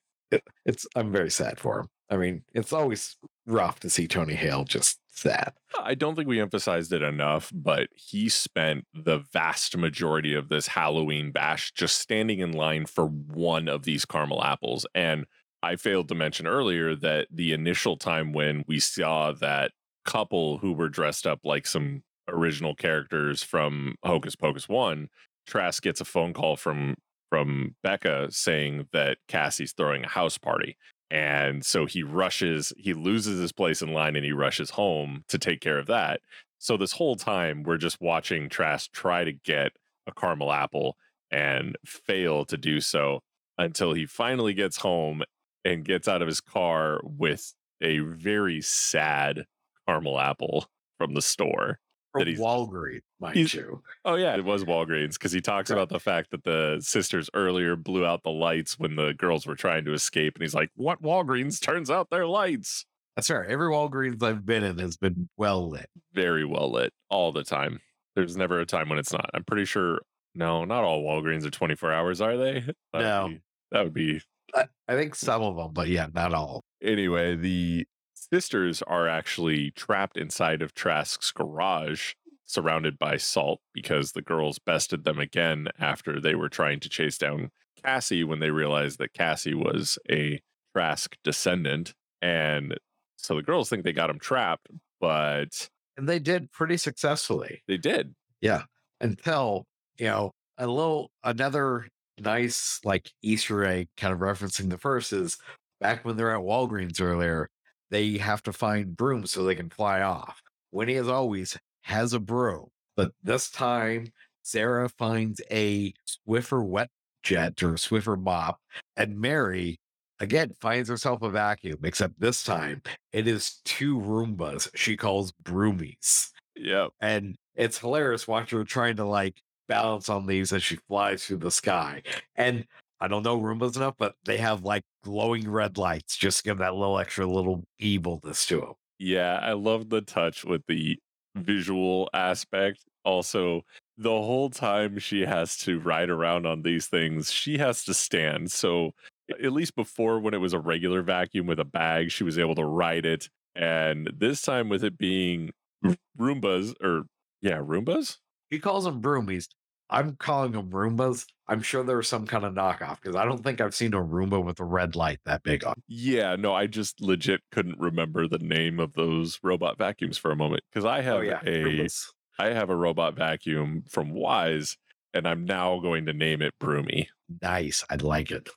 It's I'm very sad for him. I mean, it's always rough to see Tony Hale just sad. Uh, I don't think we emphasized it enough, but he spent the vast majority of this Halloween bash just standing in line for one of these caramel apples. And I failed to mention earlier that the initial time when we saw that couple who were dressed up like some original characters from Hocus Pocus 1, Trask gets a phone call from from Becca saying that Cassie's throwing a house party. And so he rushes, he loses his place in line and he rushes home to take care of that. So this whole time we're just watching Trask try to get a caramel apple and fail to do so until he finally gets home and gets out of his car with a very sad caramel apple from the store. From That he's- Walgreens, mind he's- you. Oh yeah, it was Walgreens because he talks Right. about the fact that the sisters earlier blew out the lights when the girls were trying to escape, and he's like, "What Walgreens turns out their lights That's right. Every Walgreens I've been in has been well lit. very well lit all the time. There's never a time when it's not. I'm pretty sure. No, not all Walgreens are 24 hours, are they? That would No. be- that would be I, I think some of them, but yeah, not all. anyway. The sisters are actually trapped inside of Trask's garage, surrounded by salt because the girls bested them again after they were trying to chase down Cassie when they realized that Cassie was a Trask descendant. And so the girls think they got him trapped, but And they did pretty successfully they did. Yeah. Until, you know, a little, another nice like Easter egg kind of referencing the first is back when they're at Walgreens earlier, they have to find brooms so they can fly off. Winnie, as always, has a broom, but this time Sarah finds a Swiffer wet jet or Swiffer mop, and Mary again finds herself a vacuum, except this time it is two Roombas she calls broomies. Yep. And it's hilarious watching her trying to like balance on these as she flies through the sky. And I don't know Roombas enough, but they have like glowing red lights, just give that little extra little evilness to them. Yeah, I love the touch with the visual aspect. Also, the whole time she has to ride around on these things, she has to stand. So, at least before, when it was a regular vacuum with a bag, she was able to ride it. And this time, with it being Roombas, or yeah, Roombas? He calls them broomies. I'm calling them Roombas. I'm sure there was some kind of knockoff because I don't think I've seen a Roomba with a red light that big on. Yeah, no, I just legit couldn't remember the name of those robot vacuums for a moment because I oh, have a Roombas. I have a robot vacuum from Wyze, and I'm now going to name it Broomy. Nice. I'd like it.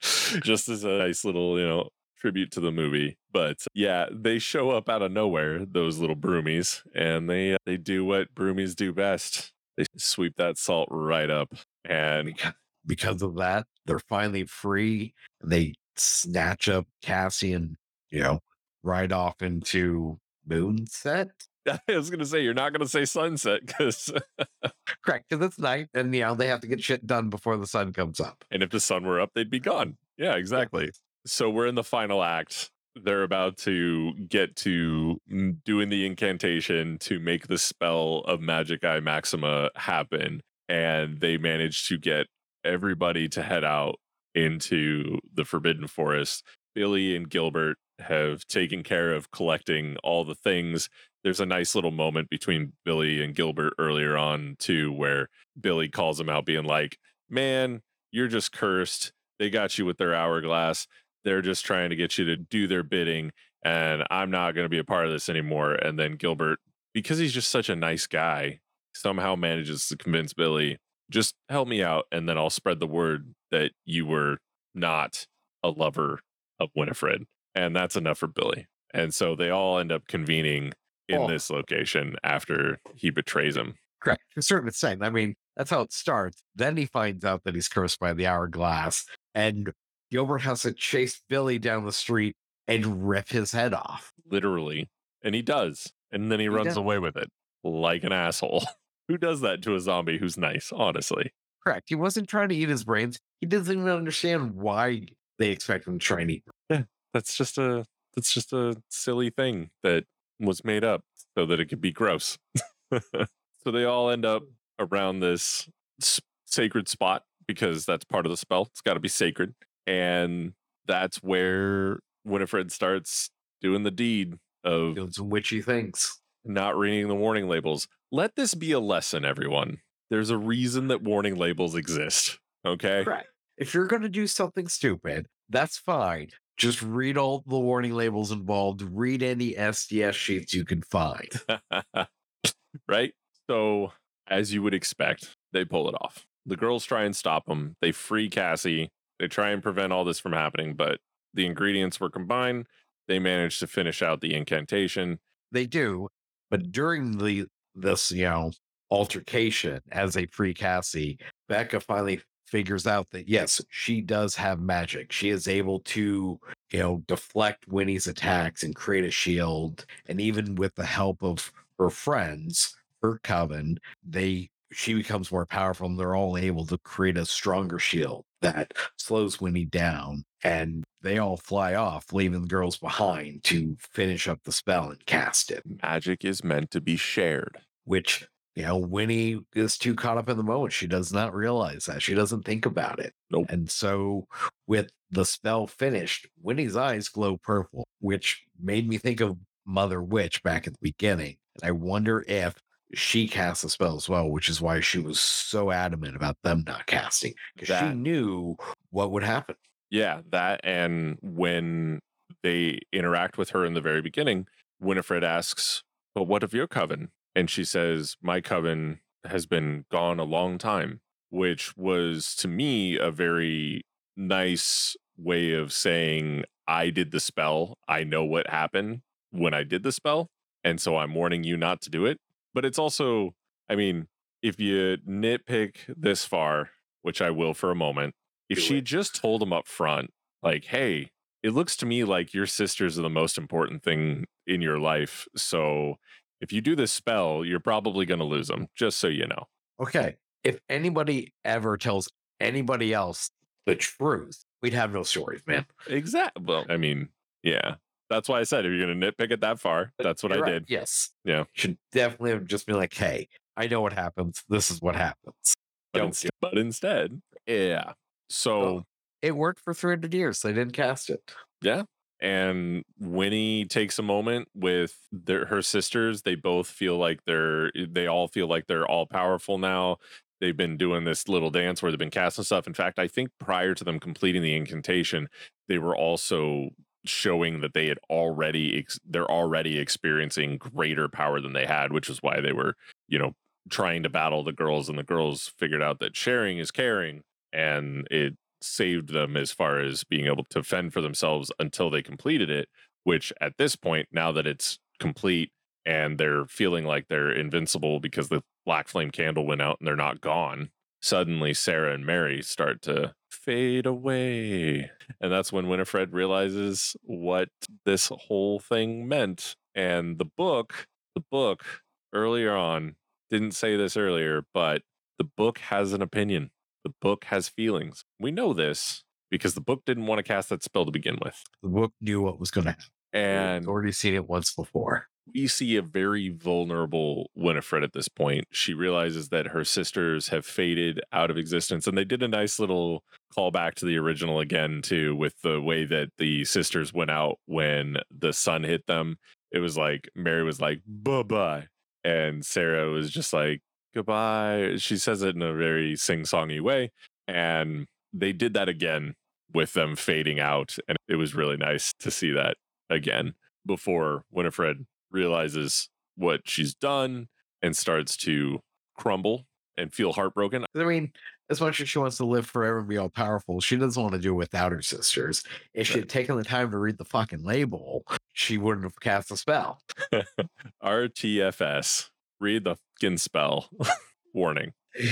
just as a nice little, you know, tribute to the movie. But yeah, they show up out of nowhere, those little broomies, and they uh, they do what broomies do best. They sweep that salt right up. And Beca- Because of that, they're finally free. They snatch up Cassie and, you know, ride off into Moonset. I was gonna say you're not gonna say sunset because Correct. Because it's night and, you know, they have to get shit done before the sun comes up. and if the sun were up, they'd be gone. Yeah, exactly. So we're in the final act. They're about to get to mm, doing the incantation to make the spell of Magicae Maxima happen. And they manage to get everybody to head out into the Forbidden Forest. Billy and Gilbert have taken care of collecting all the things. there's a nice little moment between Billy and Gilbert earlier on too, where Billy calls him out, being like, "Man, you're just cursed. They got you with their hourglass. They're just trying to get you to do their bidding, and I'm not going to be a part of this anymore." And then Gilbert, because he's just such a nice guy, somehow manages to convince Billy, "Just help me out, and then I'll spread the word that you were not a lover of Winifred." And that's enough for Billy. And so they all end up convening in Oh. this location after he betrays him. Correct. To a certain extent. I mean, that's how it starts. Then he finds out that he's cursed by the hourglass, and Gilbert has to chase Billy down the street and rip his head off. literally. And he does. And then he, He runs does. away with it like an asshole. Who does that to a zombie who's nice, honestly? Correct. He wasn't trying to eat his brains. He doesn't even understand why they expect him to try and eat. That's just a that's just a silly thing that was made up so that it could be gross. so they all end up around this s- sacred spot because that's part of the spell. It's got to be sacred. And that's where Winifred starts doing the deed of Doing some witchy things. not reading the warning labels. Let this be a lesson, everyone. There's a reason that warning labels exist. Okay. Correct. If you're going to do something stupid, that's fine. Just read all the warning labels involved. Read any SDS sheets you can find. right? So, as you would expect, they pull it off. The girls try and stop them. They free Cassie. They try and prevent all this from happening, but the ingredients were combined. They managed to finish out the incantation. They do, but during the this you know altercation as a free Cassie, Becca finally figures out that yes, she does have magic. She is able to you know deflect Winnie's attacks and create a shield, and even with the help of her friends, her coven, they she becomes more powerful and they're all able to create a stronger shield that slows Winnie down and they all fly off, leaving the girls behind to finish up the spell and cast it. Magic is meant to be shared. Which, you know, Winnie is too caught up in the moment. She does not realize that. She doesn't think about it. Nope. And so, with the spell finished, Winnie's eyes glow purple, which made me think of Mother Witch back at the beginning. And I wonder if she cast a spell as well, which is why she was so adamant about them not casting because she knew what would happen. Yeah, that and when they interact with her in the very beginning, Winifred asks, But what of your coven? And she says, My coven has been gone a long time, which was to me a very nice way of saying, I did the spell. I know what happened when I did the spell. And so I'm warning you not to do it. But it's also, I mean, if you nitpick this far, which I will for a moment, if Do she it. just told him up front, like, hey, it looks to me like your sisters are the most important thing in your life. So if you do this spell, you're probably going to lose them, just so you know. Okay. If anybody ever tells anybody else the truth, we'd have no stories, man. Exactly. Well, I mean, yeah. That's why I said if you're going to nitpick it that far, that's what I right. did. Yes. Yeah. Should definitely have just been like, hey, I know what happens. This is what happens. But, Don't instead, but instead, yeah. So, Oh. It worked for 300 years. They didn't cast it. yeah. And Winnie takes a moment with their, her sisters. They both feel like they're, eh, they all feel like they're all powerful now. They've been doing this little dance where they've been casting stuff. In fact, I think prior to them completing the incantation, they were also showing that they had already, ex- they're already experiencing greater power than they had, which is why they were, you know, trying to battle the girls. And the girls figured out that sharing is caring. And it saved them as far as being able to fend for themselves until they completed it which at this point now that it's complete and they're feeling like they're invincible because the black flame candle went out and they're not gone suddenly sarah and mary start to fade away and that's when winifred realizes what this whole thing meant and the book the book earlier on didn't say this earlier but the book has an opinion the book has feelings. We know this because the book didn't want to cast that spell to begin with. The book knew what was going to happen. And We've already seen it once before. We see a very vulnerable Winifred at this point. She realizes that her sisters have faded out of existence. And they did a nice little callback to the original again, too, with the way that the sisters went out when the sun hit them. it was like Mary was like, bye bye. And Sarah was just like, goodbye. She says it in a very sing songy way. And they did that again with them fading out. And it was really nice to see that again before Winifred realizes what she's done and starts to crumble and feel heartbroken. I mean, as much as she wants to live forever and be all powerful, she doesn't want to do it without her sisters. If she had taken the time to read the fucking label, she wouldn't have cast a spell. RTFS. Read the fucking spell. Warning.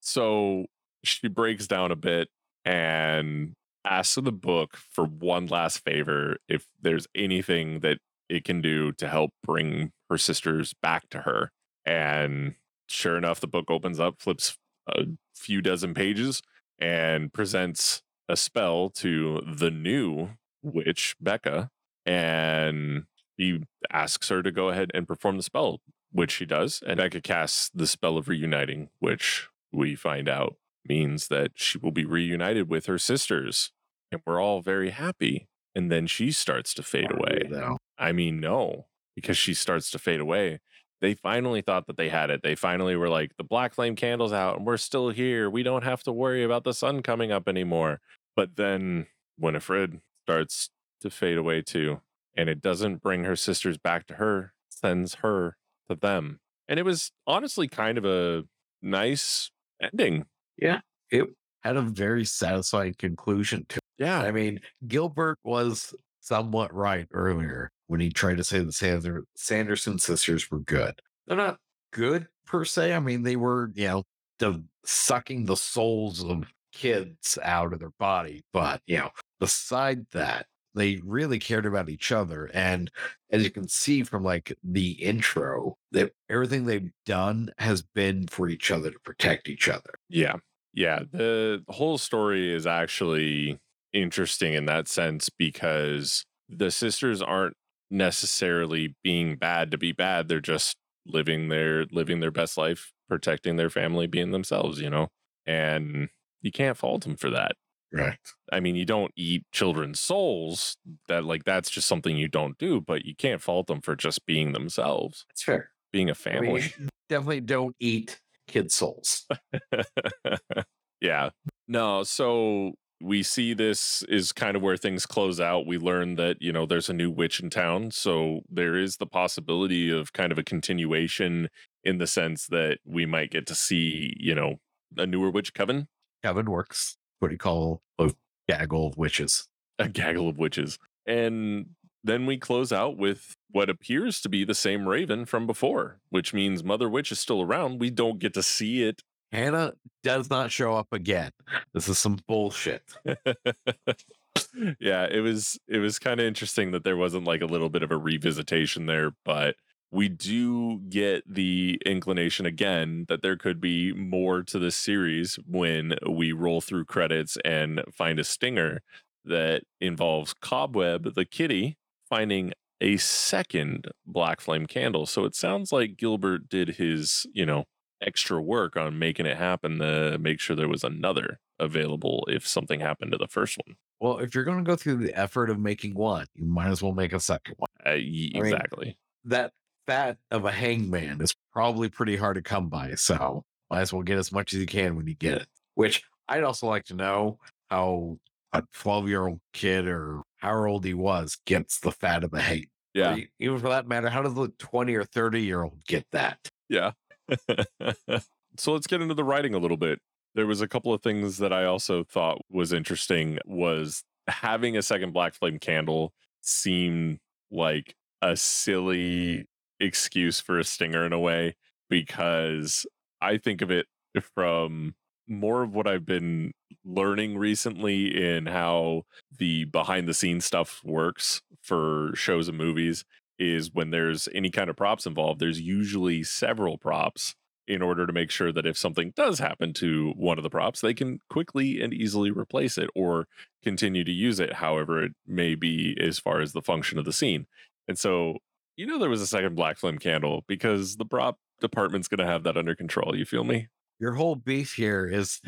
so she breaks down a bit and asks the book for one last favor if there's anything that it can do to help bring her sisters back to her. And sure enough, the book opens up, flips a few dozen pages, and presents a spell to the new witch, Becca. And he asks her to go ahead and perform the spell, which she does. And Becca casts the spell of reuniting, which we find out means that she will be reunited with her sisters. And we're all very happy. And then she starts to fade away. Though. I mean, no, because she starts to fade away. They finally thought that they had it. They finally were like, the black flame candle's out and we're still here. We don't have to worry about the sun coming up anymore. But then Winifred starts to fade away too. And it doesn't bring her sisters back to her, sends her to them. And it was honestly kind of a nice ending. Yeah, it had a very satisfying conclusion to It. Yeah. I mean, Gilbert was somewhat right earlier when he tried to say the Sander- Sanderson sisters were good. They're not good per se. I mean, they were, you know, the sucking the souls of kids out of their body. But, you know, beside that, they really cared about each other. And as you can see from like the intro, that everything they've done has been for each other to protect each other. Yeah. Yeah. The whole story is actually interesting in that sense because the sisters aren't necessarily being bad to be bad. They're just living their living their best life, protecting their family, being themselves, you know? And you can't fault them for that. Right. I mean, you don't eat children's souls. That like that's just something you don't do, but you can't fault them for just being themselves, That's fair. being a I mean, family. definitely don't eat kids' souls. yeah. No, so we see this is kind of where things close out. We learn that, you know, there's a new witch in town. So there is the possibility of kind of a continuation in the sense that we might get to see, you know, a newer witch coven, Kevin works what do you call a gaggle of witches. a gaggle of witches. And then we close out with what appears to be the same raven from before, which means Mother Witch is still around. We don't get to see it Hannah does not show up again. This is some bullshit. yeah, it was it was kind of interesting that there wasn't like a little bit of a revisitation there, but we do get the inclination again that there could be more to this series when we roll through credits and find a stinger that involves Cobweb the kitty finding a second black flame candle. So it sounds like Gilbert did his, you know, extra work on making it happen to make sure there was another available if something happened to the first one. Well, if you're going to go through the effort of making one, you might as well make a second one. Uh, y- I mean- exactly. That fat of a hangman is probably pretty hard to come by. So might as well get as much as you can when you get it. Which I'd also like to know how a 12 year old kid or how old he was gets the fat of the hate. yeah. Even for that matter, how does the 20 or 30 year old get that? Yeah. so let's get into the writing a little bit. There was a couple of things that I also thought was interesting was having a second black flame candle seemed like a silly excuse for a stinger in a way because I think of it from more of what I've been learning recently in how the behind the scenes stuff works for shows and movies is when there's any kind of props involved, there's usually several props in order to make sure that if something does happen to one of the props, they can quickly and easily replace it or continue to use it however it may be as far as the function of the scene. And so, you know, there was a second black flame candle because the prop department's going to have that under control. You feel me? Your whole beef here is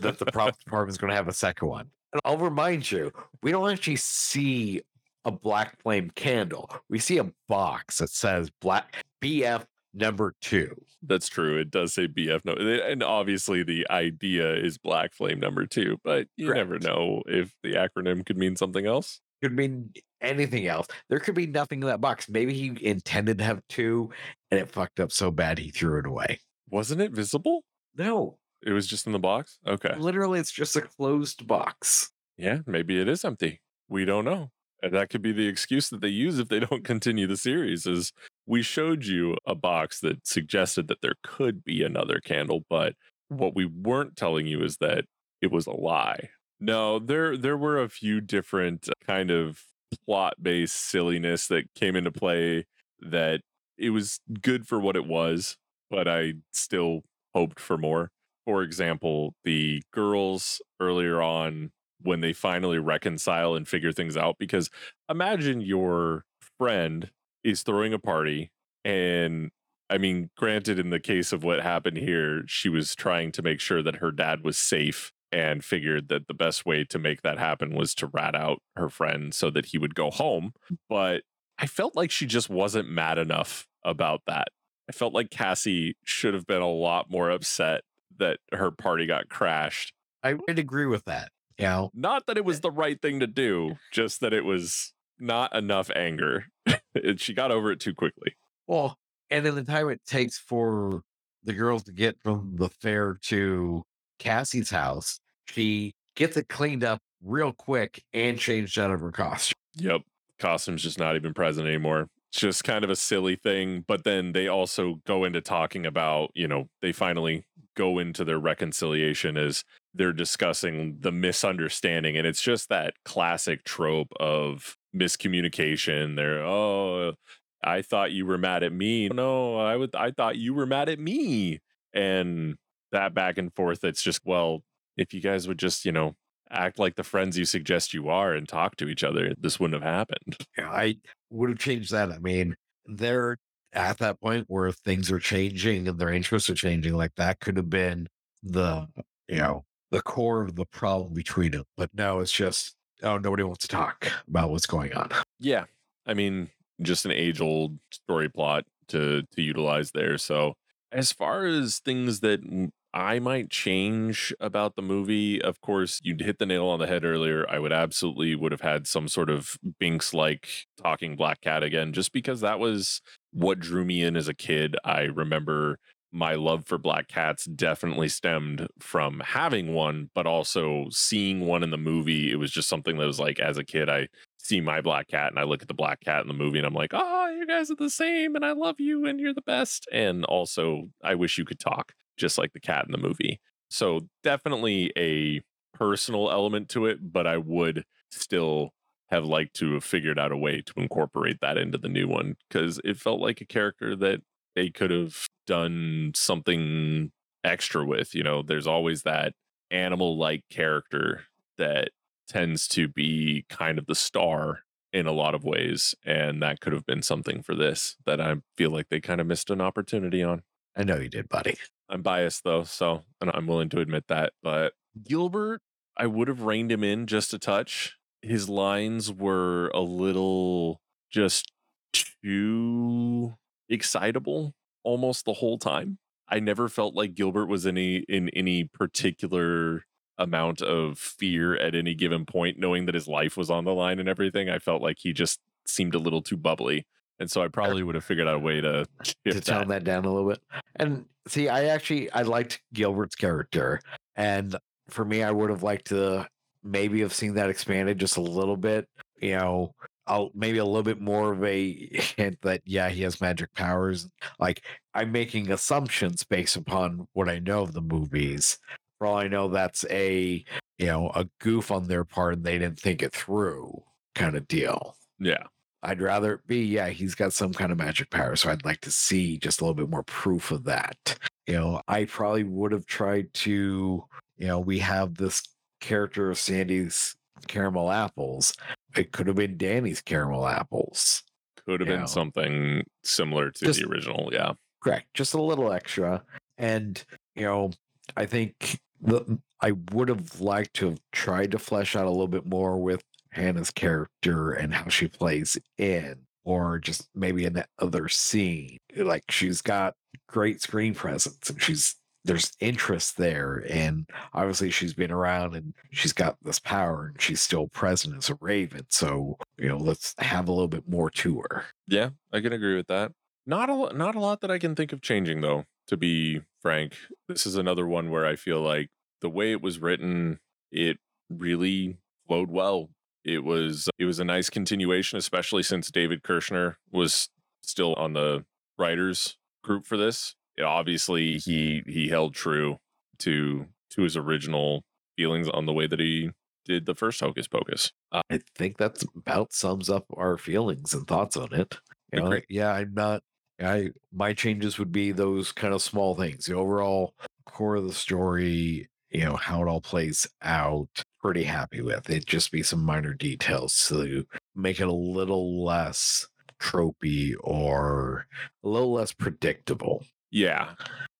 that the prop is going to have a second one. And I'll remind you, we don't actually see a black flame candle. We see a box that says black BF number two. That's true. It does say BF no, and obviously the idea is Black Flame number two, but you Correct. never know if the acronym could mean something else. Could mean anything else. There could be nothing in that box. Maybe he intended to have two and it fucked up so bad he threw it away. Wasn't it visible? No, It was just in the box. Okay. literally, it's just a closed box. Yeah, maybe it is empty. We don't know. And that could be the excuse that they use if they don't continue the series is we showed you a box that suggested that there could be another candle, but what we weren't telling you is that it was a lie. No, there there were a few different uh, kind of plot-based silliness that came into play that it was good for what it was, but I still hoped for more. For example, the girls earlier on when they finally reconcile and figure things out because imagine your friend is throwing a party and I mean, granted, in the case of what happened here, she was trying to make sure that her dad was safe and figured that the best way to make that happen was to rat out her friend so that he would go home. Mm. But I felt like she just wasn't mad enough about that. I felt like Cassie should have been a lot more upset that her party got crashed. I would agree with that. You know, Not that it was the right thing to do, just that it was not enough anger. And she got over it too quickly. well, and in the time it takes for the girls to get from the fair to Cassie's house, she gets it cleaned up real quick and changed out of her costume. Yep. Costume's just not even present anymore. Just kind of a silly thing. But then they also go into talking about, you know, they finally go into their reconciliation as they're discussing the misunderstanding. And it's just that classic trope of miscommunication. They're, oh, I thought you were mad at me. No, I would I thought you were mad at me. And that back and forth, it's just, well, if you guys would just, you know, act like the friends you suggest you are and talk to each other, this wouldn't have happened. Yeah, I would have changed that. I mean, they're at that point where things are changing and their interests are changing. Like that could have been the, you know, the core of the problem between them. But no, it's just, oh, nobody wants to talk about what's going on. Yeah. I mean, just an age old story plot to to utilize there. So as far as things that I might change about the movie, of course, you'd hit the nail on the head earlier. I would absolutely would have had some sort of Binks like talking black cat again, just because that was what drew me in as a kid. I remember my love for black cats definitely stemmed from having one, but also seeing one in the movie. It was just something that was like, as a kid, I see my black cat and I look at the black cat in the movie and I'm like, oh, you guys are the same and I love you and you're the best. And also, I wish you could talk just like the cat in the movie. So, definitely a personal element to it, but I would still have liked to have figured out a way to incorporate that into the new one because it felt like a character that they could have done something extra with. You know, there's always that animal like character that tends to be kind of the star in a lot of ways. And that could have been something for this that I feel like they kind of missed an opportunity on. I know you did, buddy. I'm biased though, so I'm willing to admit that. But Gilbert, I would have reined him in just a touch. His lines were a little just too excitable almost the whole time. I never felt like Gilbert was any in any particular amount of fear at any given point, knowing that his life was on the line and everything. I felt like he just seemed a little too bubbly. And so I probably would have figured out a way to to tone that. that down a little bit. And see, I actually I liked Gilbert's character, and for me, I would have liked to maybe have seen that expanded just a little bit. You know, I'll maybe a little bit more of a hint that yeah, he has magic powers. Like I'm making assumptions based upon what I know of the movies. For all I know, that's a you know a goof on their part, and they didn't think it through, kind of deal. Yeah. I'd rather it be, yeah, he's got some kind of magic power. So I'd like to see just a little bit more proof of that. You know, I probably would have tried to, you know, we have this character of Sandy's caramel apples. It could have been Danny's caramel apples. Could have been something similar to Just- the original. Yeah. Correct. Just a little extra. And, you know, I think the I would have liked to have tried to flesh out a little bit more with Hannah's character and how she plays in, or just maybe in that other scene. Like she's got great screen presence and she's there's interest there and obviously she's been around and she's got this power and she's still present as a raven so you know let's have a little bit more to her Yeah, I can agree with that. Not a not a lot that I can think of changing though. To be frank, this is another one where I feel like the way it was written, it really flowed well. It was it was a nice continuation, especially since David Kirschner was still on the writers group for this. It, obviously, he he held true to to his original feelings on the way that he did the first Hocus Pocus. Uh, i think that's about sums up our feelings and thoughts on it you know, yeah i'm not i my changes would be those kind of small things the overall core of the story you know how it all plays out pretty happy with it just be some minor details to make it a little less tropey or a little less predictable Yeah.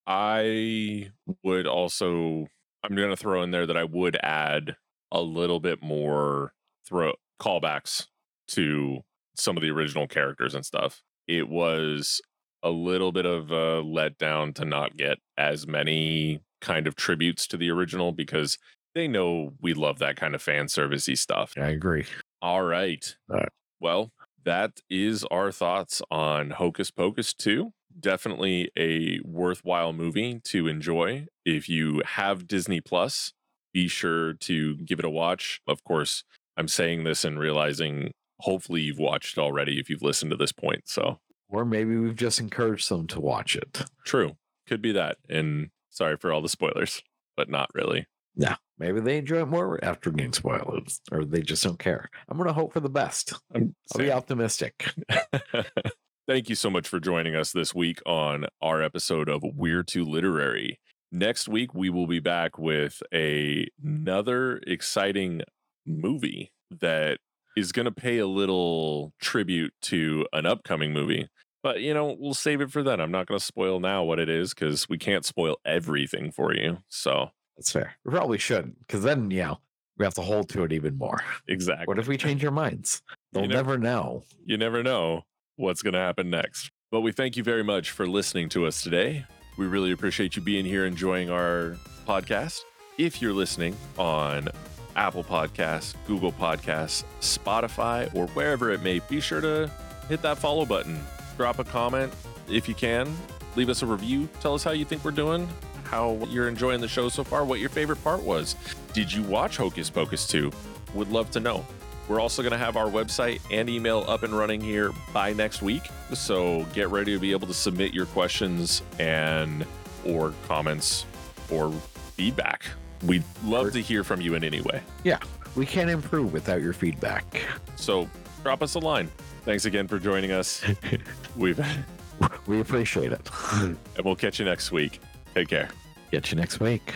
I would also I'm going to throw in there that I would add a little bit more throw callbacks to some of the original characters and stuff. It was a little bit of a letdown to not get as many kind of tributes to the original because they know we love that kind of fan servicey stuff. i agree All right. All right. Well, that is our thoughts on Hocus Pocus 2. Definitely a worthwhile movie to enjoy. If you have Disney Plus, be sure to give it a watch. Of course, I'm saying this and realizing hopefully you've watched it already if you've listened to this point. So, or maybe we've just encouraged them to watch it true. Could be that. And sorry for all the spoilers, but not really. Yeah, maybe they enjoy it more after getting spoiled, or they just don't care. I'm going to hope for the best. I'm I'll be optimistic. Thank you so much for joining us this week on our episode of We're Too Literary. Next week, we will be back with a, another exciting movie that is going to pay a little tribute to an upcoming movie. But, you know, we'll save it for then. I'm not going to spoil now what it is because we can't spoil everything for you. So, That's fair. We probably shouldn't, because then, you know, we have to hold to it even more. exactly. What if we change our minds? You They'll never- never know. you never know what's going to happen next. But we thank you very much for listening to us today. We really appreciate you being here enjoying our podcast. If you're listening on Apple Podcasts, Google Podcasts, Spotify, or wherever it may, be sure to hit that follow button. Drop a comment if you can. Leave us a review. Tell us how you think we're doing, how you're enjoying the show so far, what your favorite part was. Did you watch Hocus Pocus 2? Would love to know. We're also going to have our website and email up and running here by next week. So get ready to be able to submit your questions and or comments or feedback. We'd love to hear from you in any way. Yeah, we can't improve without your feedback. So drop us a line. Thanks again for joining us. We've we appreciate it. And we'll catch you next week. Take care. Get you next week.